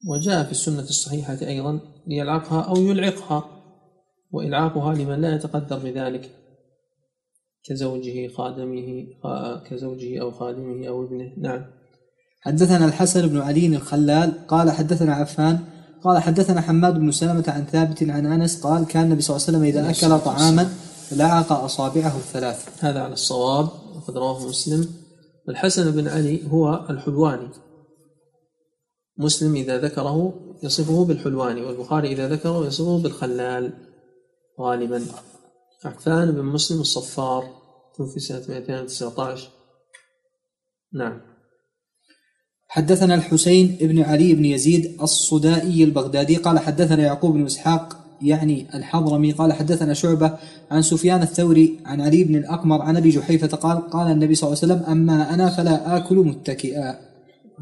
وجاء في السنة الصحيحة أيضا ليلعقها أو يلعقها وإلعاقها لمن لا يتقدر بذلك كزوجه خادمه خا- كزوجه أو خادمه أو ابنه. نعم. حدثنا الحسن بن علي الخلال قال حدثنا عفان قال حدثنا حماد بن سلمة عن ثابت عن أنس قال كان النبي صلى الله عليه وسلم إذا أكل طعاما لعق أصابعه الثلاث. هذا على الصواب وقد رواه مسلم. الحسن بن علي هو الحلواني مسلم إذا ذكره يصفه بالحلواني والبخاري إذا ذكره يصفه بالخلال. غالبا. عفان بن مسلم الصفار توفي سنة 219 نعم. حدثنا الحسين بن علي بن يزيد الصدائي البغدادي قال حدثنا يعقوب بن إسحاق يعني الحضرمي قال حدثنا شعبة عن سفيان الثوري عن علي بن الأقمر عن أبي جحيفة قال قال النبي صلى الله عليه وسلم أما أنا فلا آكل متكئا.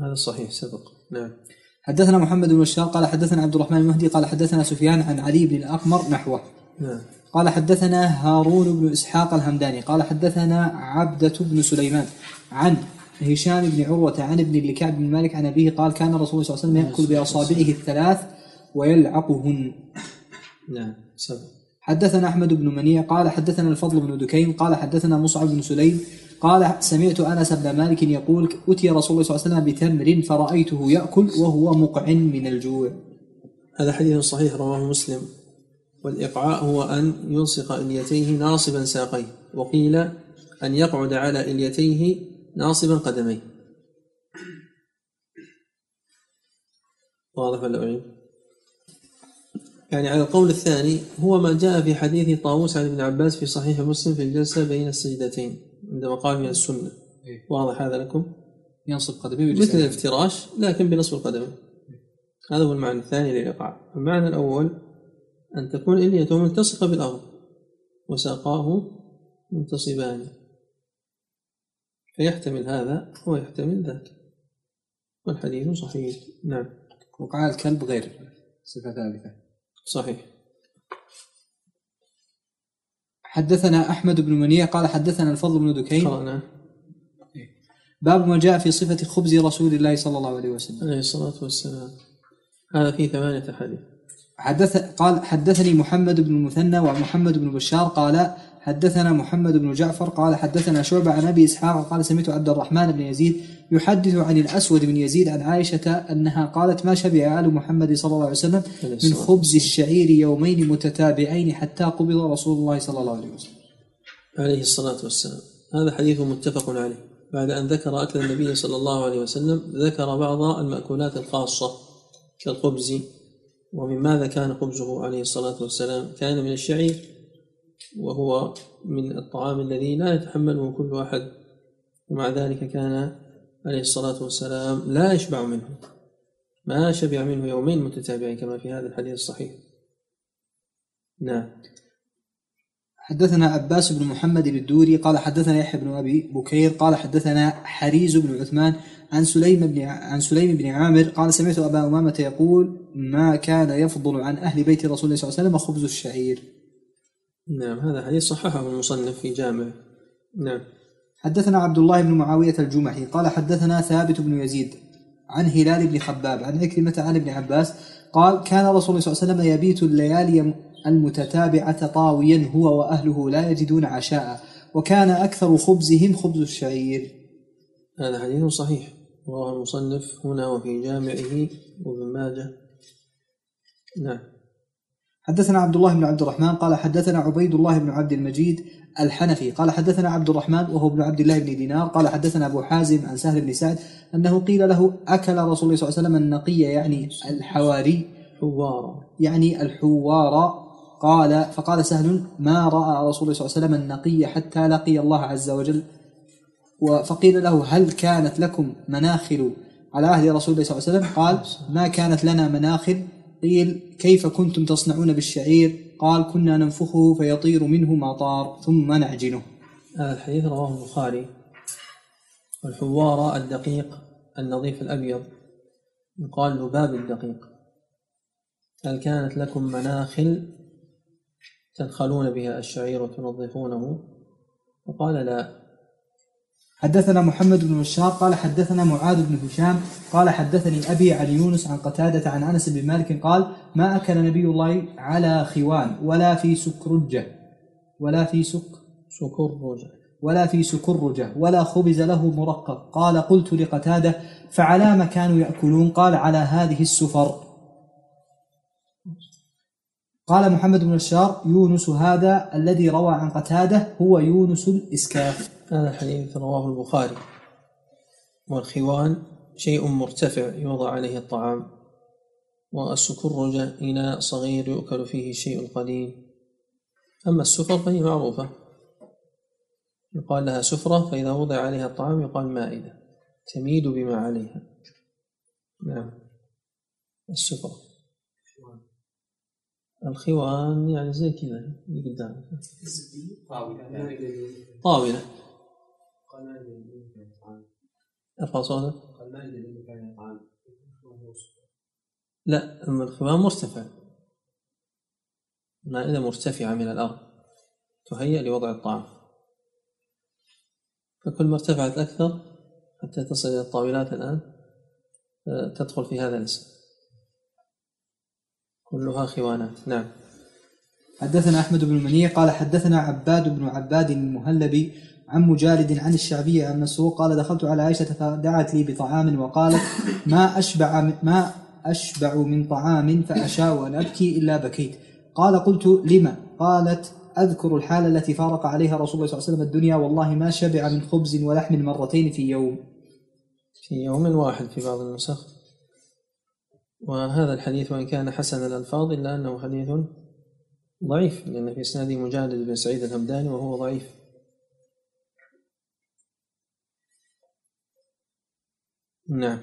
هذا صحيح سبق. نعم. حدثنا محمد بن بشار قال حدثنا عبد الرحمن المهدي قال حدثنا سفيان عن علي بن الأقمر نحوه. نعم. قال حدثنا هارون بن إسحاق الهمداني قال حدثنا عبدة بن سليمان عن هشام بن عروة عن ابن لكعب بن مالك عن أبيه قال كان الرسول صلى الله عليه وسلم يأكل بأصابعه الثلاث ويلعقهن. نعم. سبق حدثنا أحمد بن منيع قال حدثنا الفضل بن دكين قال حدثنا مصعب بن سليم قال سمعت أنس بن مالك يقول أتي رسول الله صلى الله عليه وسلم بتمر فرأيته يأكل وهو مقع من الجوع. هذا حديث صحيح رواه مسلم. والإقعاء هو أن يلصق إليتيه ناصبا ساقيه وقيل أن يقعد على إليتيه ناصبا قدميه. واضح ولا أعيد؟ يعني على القول الثاني هو ما جاء في حديث طاووس عن ابن عباس في صحيح مسلم في الجلسة بين السجدتين عندما قال من السنة. واضح هذا لكم؟ ينصب قدميه مثل الافتراش لكن بنصب القدم. هذا هو المعنى الثاني للإيقاع. المعنى الأول أن تكون إليته ملتصقة بالأرض وساقاه منتصبان. فيحتمل هذا ويحتمل ذاك. والحديث صحيح. نعم. وقع الكلب غير صفة ثالثة صحيح. حدثنا أحمد بن منيع قال حدثنا الفضل بن دكين. قرأنا باب ما جاء في صفة خبز رسول الله صلى الله عليه وسلم. عليه الصلاة والسلام. هذا فيه ثمانية أحاديث. حدث قال حدثني محمد بن المثنى ومحمد بن بشار قال حدثنا محمد بن جعفر قال حدثنا شعبة عن أبي إسحاق قال سمعت عبد الرحمن بن يزيد يحدث عن الأسود بن يزيد عن عائشة أنها قالت ما شبع آل محمد صلى الله عليه وسلم من خبز الشعير يومين متتابعين حتى قبض رسول الله صلى الله عليه وسلم. عليه الصلاة والسلام. هذا حديث متفق عليه. بعد أن ذكر أكل النبي صلى الله عليه وسلم ذكر بعض المأكولات الخاصة كالخبز. ومن ماذا كان خبزه عليه الصلاة والسلام؟ كان من الشعير وهو من الطعام الذي لا يتحمله كل أحد. ومع ذلك كان عليه الصلاة والسلام لا يشبع منه. ما شبع منه يومين متتابعين كما في هذا الحديث الصحيح. نعم. حدثنا عباس بن محمد الدوري قال حدثنا يحيى بن أبي بكير قال حدثنا حريز بن عثمان عن سليم بن عن سليم بن عامر قال سمعت أبا أمامة يقول ما كان يفضل عن أهل بيت رسول الله صلى الله عليه وسلم خبز الشعير. نعم هذا حديث صححه المصنف في جامعه نعم. حدثنا عبد الله بن معاوية الجمحي قال حدثنا ثابت بن يزيد عن هلال بن خباب عن عكرمة عن ابن عباس قال كان رسول الله صلى الله عليه وسلم يبيت الليالي المتتابعة طاويا هو وأهله لا يجدون عشاء وكان أكثر خبزهم خبز الشعير. هذا حديث صحيح. رواه المصنف هنا وفي جامعه وابن ماجه. نعم. حدثنا عبد الله بن عبد الرحمن قال حدثنا عبيد الله بن عبد المجيد الحنفي قال حدثنا عبد الرحمن وهو ابن عبد الله بن دينار قال حدثنا أبو حازم عن سهل بن سعد أنه قيل له أكل رسول الله صلى الله عليه وسلم النقي يعني الحواري. حوارا يعني الحوار. قال فقال سهل ما رأى رسول الله صلى الله عليه وسلم النقي حتى لقي الله عز وجل. فقيل له هل كانت لكم مناخل على عهد رسول الله صلى الله عليه وسلم؟ قال ما كانت لنا مناخل قيل كيف كنتم تصنعون بالشعير؟ قال كنا ننفخه فيطير منه ما طار ثم نعجنه. هذا الحديث رواه البخاري. الحوار الدقيق النظيف الأبيض. يقال لباب الدقيق. هل كانت لكم مناخل تنخلون بها الشعير وتنظفونه؟ فقال لا. حدثنا محمد بن بشار قال حدثنا معاذ بن هشام قال حدثني أبي عن يونس عن قتادة عن أنس بن مالك قال ما أكل نبي الله على خوان ولا في سكرجة ولا في سك سكر رجع ولا في سكرجة ولا خبز له مرقق. قال قلت لقتادة فعلى ما كانوا يأكلون؟ قال على هذه السفر. قال محمد بن بشار يونس هذا الذي روى عن قتادة هو يونس الإسكاف. هذا الحديث رواه البخاري. والخوان شيء مرتفع يوضع عليه الطعام والسكرج إناء صغير يؤكل فيه الشيء القليل أما السفر فهي معروفة. يقال لها سفرة فإذا وضع عليها الطعام يقال مائدة. تميد بما عليها. نعم. السفرة. الخوان يعني زي كذا اللي قدامك. طاولة. ارفع صوتك. لا أما الخوان مرتفع. مائدة مرتفعة من الأرض. تهيأ لوضع الطعام. فكل ما ارتفعت أكثر حتى تصل إلى الطاولات الآن آه، تدخل في هذا الاسم. كلها خوانات نعم. حدثنا أحمد بن منيع قال حدثنا عباد بن عباد المهلبي عن مجالد عن الشعبي عن مسروق قال دخلت على عائشة فدعت لي بطعام وقالت ما أشبع ما أشبع من طعام فأشاء أن أبكي إلا بكيت. قال قلت لما قالت أذكر الحاله التي فارق عليها رسول الله صلى الله عليه وسلم الدنيا والله ما شبع من خبز ولحم مرتين في يوم. في يوم واحد في بعض النسخ. وهذا الحديث وإن كان حسن الألفاظ إلا أنه حديث ضعيف لأن في إسناده مجالد بن سعيد الهمداني وهو ضعيف. نعم.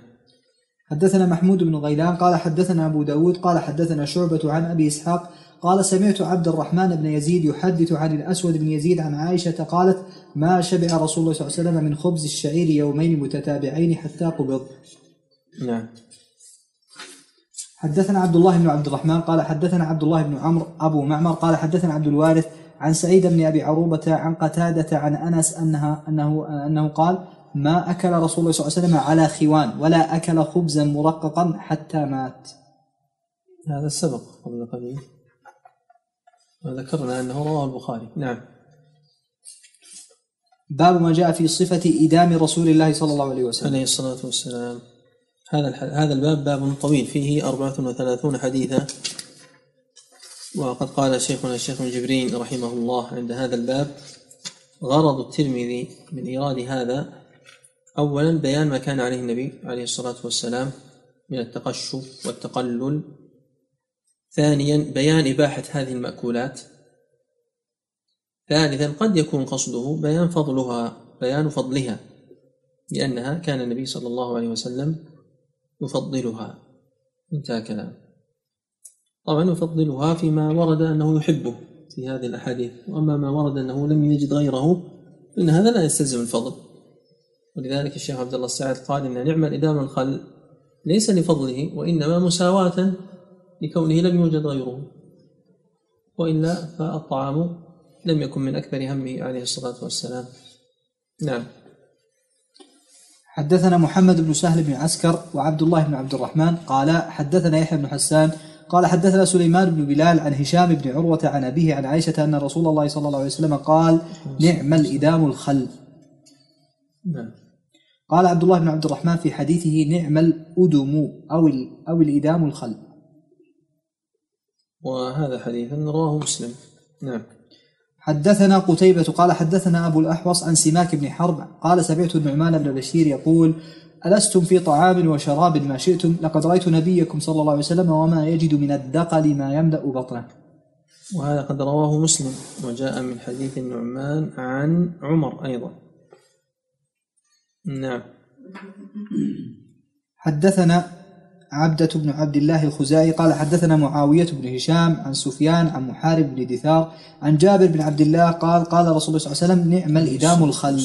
حدثنا محمود بن غيلان قال حدثنا أبو داود قال حدثنا شعبة عن أبي إسحاق قال سمعت عبد الرحمن بن يزيد يحدث عن الأسود بن يزيد عن عائشة قالت ما شبع رسول الله صلى الله عليه وسلم من خبز الشعير يومين متتابعين حتى قبض. نعم. حدثنا عبد الله بن عبد الرحمن قال حدثنا عبد الله بن عمرو أبو معمر قال حدثنا عبد الوارث عن سعيد بن أبي عروبة عن قتادة عن أنس أنها أنه أنه قال ما أكل رسول الله صلى الله عليه وسلم على خوان ولا أكل خبزا مرققا حتى مات. هذا سبق قبل قليل. وذكرنا أنه رواه البخاري. نعم. باب ما جاء في صفة إدام رسول الله صلى الله عليه وسلم. عليه الصلاة والسلام. هذا. هذا الباب باب طويل فيه أربعة وثلاثون حديثا وقد قال شيخنا الشيخ جبرين رحمه الله عند هذا الباب غرض الترمذي من إيراد هذا أولا بيان ما كان عليه النبي عليه الصلاة والسلام من التقشف والتقلل ثانيا بيان إباحة هذه المأكولات ثالثا قد يكون قصده بيان فضلها بيان فضلها لأنها كان النبي صلى الله عليه وسلم يفضلها. انتهى كلام. طبعا يفضلها فيما ورد أنه يحبه في هذه الأحاديث وأما ما ورد أنه لم يجد غيره فإن هذا لا يستلزم الفضل. ولذلك الشيخ عبد الله السعد قال إن نعم الإدام الخل ليس لفضله وإنما مساواة لكونه لم يوجد غيره. وإلا فالطعام لم يكن من أكبر همه عليه الصلاة والسلام. نعم. حدثنا محمد بن سهل بن عسكر وعبد الله بن عبد الرحمن قال حدثنا يحيى بن حسان قال حدثنا سليمان بن بلال عن هشام بن عروة عن أبيه عن عائشة أن رسول الله صلى الله عليه وسلم قال نعم الإدام الخل. نعم. قال عبد الله بن عبد الرحمن في حديثه نعم الأدم أو أو الإدام الخل. وهذا حديث رواه مسلم. نعم. حدثنا قتيبة قال حدثنا أبو الأحوص عن سماك بن حرب قال سمعت النعمان بن بشير يقول ألستم في طعام وشراب ما شئتم؟ لقد رأيت نبيكم صلى الله عليه وسلم وما يجد من الدقل ما يملأ بطنه. وهذا قد رواه مسلم وجاء من حديث النعمان عن عمر أيضا. نعم. حدثنا عبدة بن عبد الله الخزاعي قال حدثنا معاوية بن هشام عن سفيان عن محارب بن دثار عن جابر بن عبد الله قال قال رسول الله صلى الله عليه وسلم نعم الإدام الخل.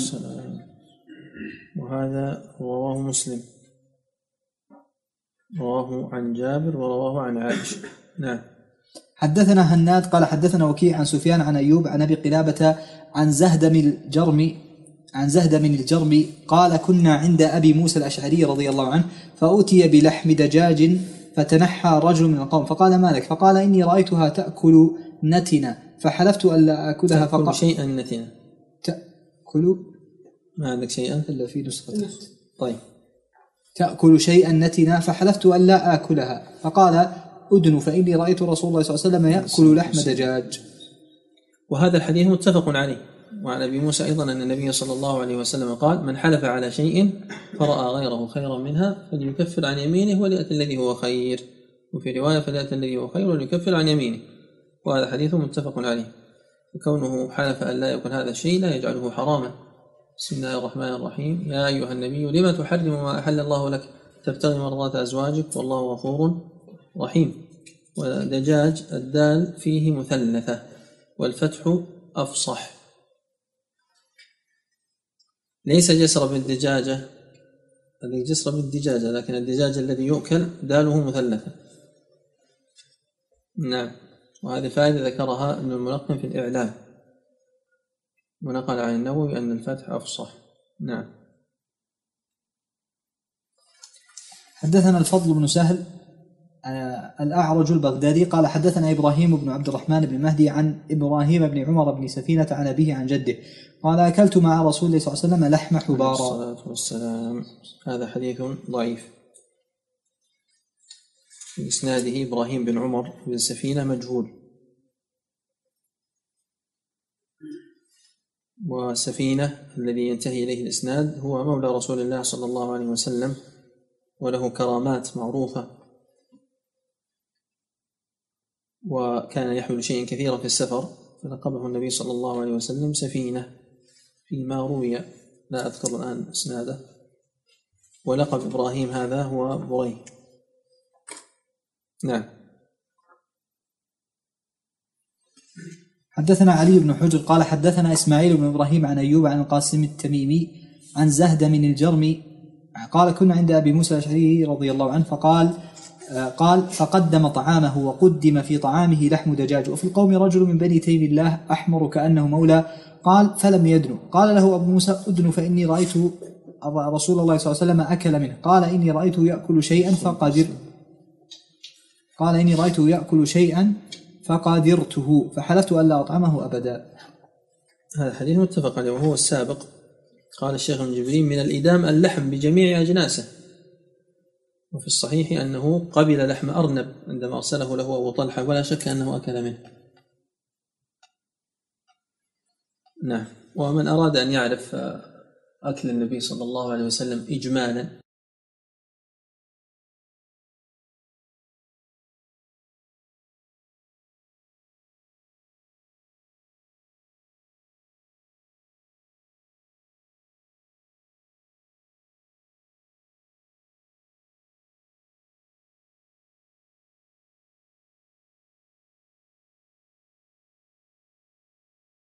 وهذا رواه مسلم. رواه عن جابر ورواه عن عائشة. نعم. حدثنا هناد قال حدثنا وكيع عن سفيان عن أيوب عن أبي قلابة عن زهدم الجرمي عن زهدم الجرمي قال كنا عند أبي موسى الأشعري رضي الله عنه فأتي بلحم دجاج فتنحى رجل من القوم فقال ما لك؟ فقال إني رأيتها تأكل نتنا. فحلفت ألا آكلها تأكل فقال شيئا نتنا. تأكل؟ ما عندك شيئا؟ إلا في نسخة. طيب. تأكل شيئا نتنا؟ فحلفت ألا آكلها. فقال أدن فإني رأيت رسول الله صلى الله عليه وسلم يأكل لحم دجاج. وهذا الحديث متفق عليه. وعن أبي موسى أيضا أن النبي صلى الله عليه وسلم قال من حلف على شيء فرأى غيره خيرا منها فليكفر عن يمينه وليأتي الذي هو خير. وفي رواية فليأتي الذي هو خير وليكفر عن يمينه. وهذا حديث متفق عليه. وكونه حلف أن لا يكون هذا الشيء لا يجعله حراما. بسم الله الرحمن الرحيم. يا أيها النبي لم تحرم ما أحل الله لك؟ تبتغي مرضات أزواجك والله غفور رحيم. ودجاج الدال فيه مثلثة والفتح أفصح. ليس جسر بالدجاجة. الذي جسر بالدجاجة لكن الدجاج الذي يؤكل داله مثلثة. نعم. وهذه فائدة ذكرها ابن الملقن في الإعلام ونقل عن النووي أن الفتح أفصح. نعم. حدثنا الفضل بن سهل. الأعرج البغدادي قال حدثنا إبراهيم بن عبد الرحمن بن مهدي عن إبراهيم بن عمر بن سفينة عن أبيه عن جده. قال أكلت مع رسول الله صلى الله عليه وسلم لحم حبارا. الصلاة والسلام. هذا حديث ضعيف. في إسناده إبراهيم بن عمر بن سفينة مجهول. وسفينة الذي ينتهي إليه الإسناد هو مولى رسول الله صلى الله عليه وسلم وله كرامات معروفة. وكان يحمل شيئا كثيرا في السفر فلقبه النبي صلى الله عليه وسلم سفينة فيما روي. لا أذكر الآن إسناده. ولقب إبراهيم هذا هو بري. نعم. حدثنا علي بن حجر قال حدثنا إسماعيل بن إبراهيم عن أيوب عن القاسم التميمي عن زهد من الجرمي قال كنا عند أبي موسى الأشعري رضي الله عنه فقال قال فقدم طعامه وقدم في طعامه لحم دجاج. وفي القوم رجل من بني تيم الله أحمر كأنه مولى. قال فلم يدنو. قال له أبو موسى أدن فإني رأيت رسول الله صلى الله عليه وسلم أكل منه. قال إني رأيته يأكل شيئا فقدر قال إني رأيته يأكل شيئا فقادرته فحلفت ألا أطعمه أبدا. هذا الحديث متفق عليه وهو السابق. قال الشيخ ابن جبرين من الإدام اللحم بجميع أجناسه. وفي الصحيح أنه قبل لحم أرنب عندما أرسله له أبو طلحة ولا شك أنه أكل منه. نعم. ومن أراد أن يعرف أكل النبي صلى الله عليه وسلم إجمالا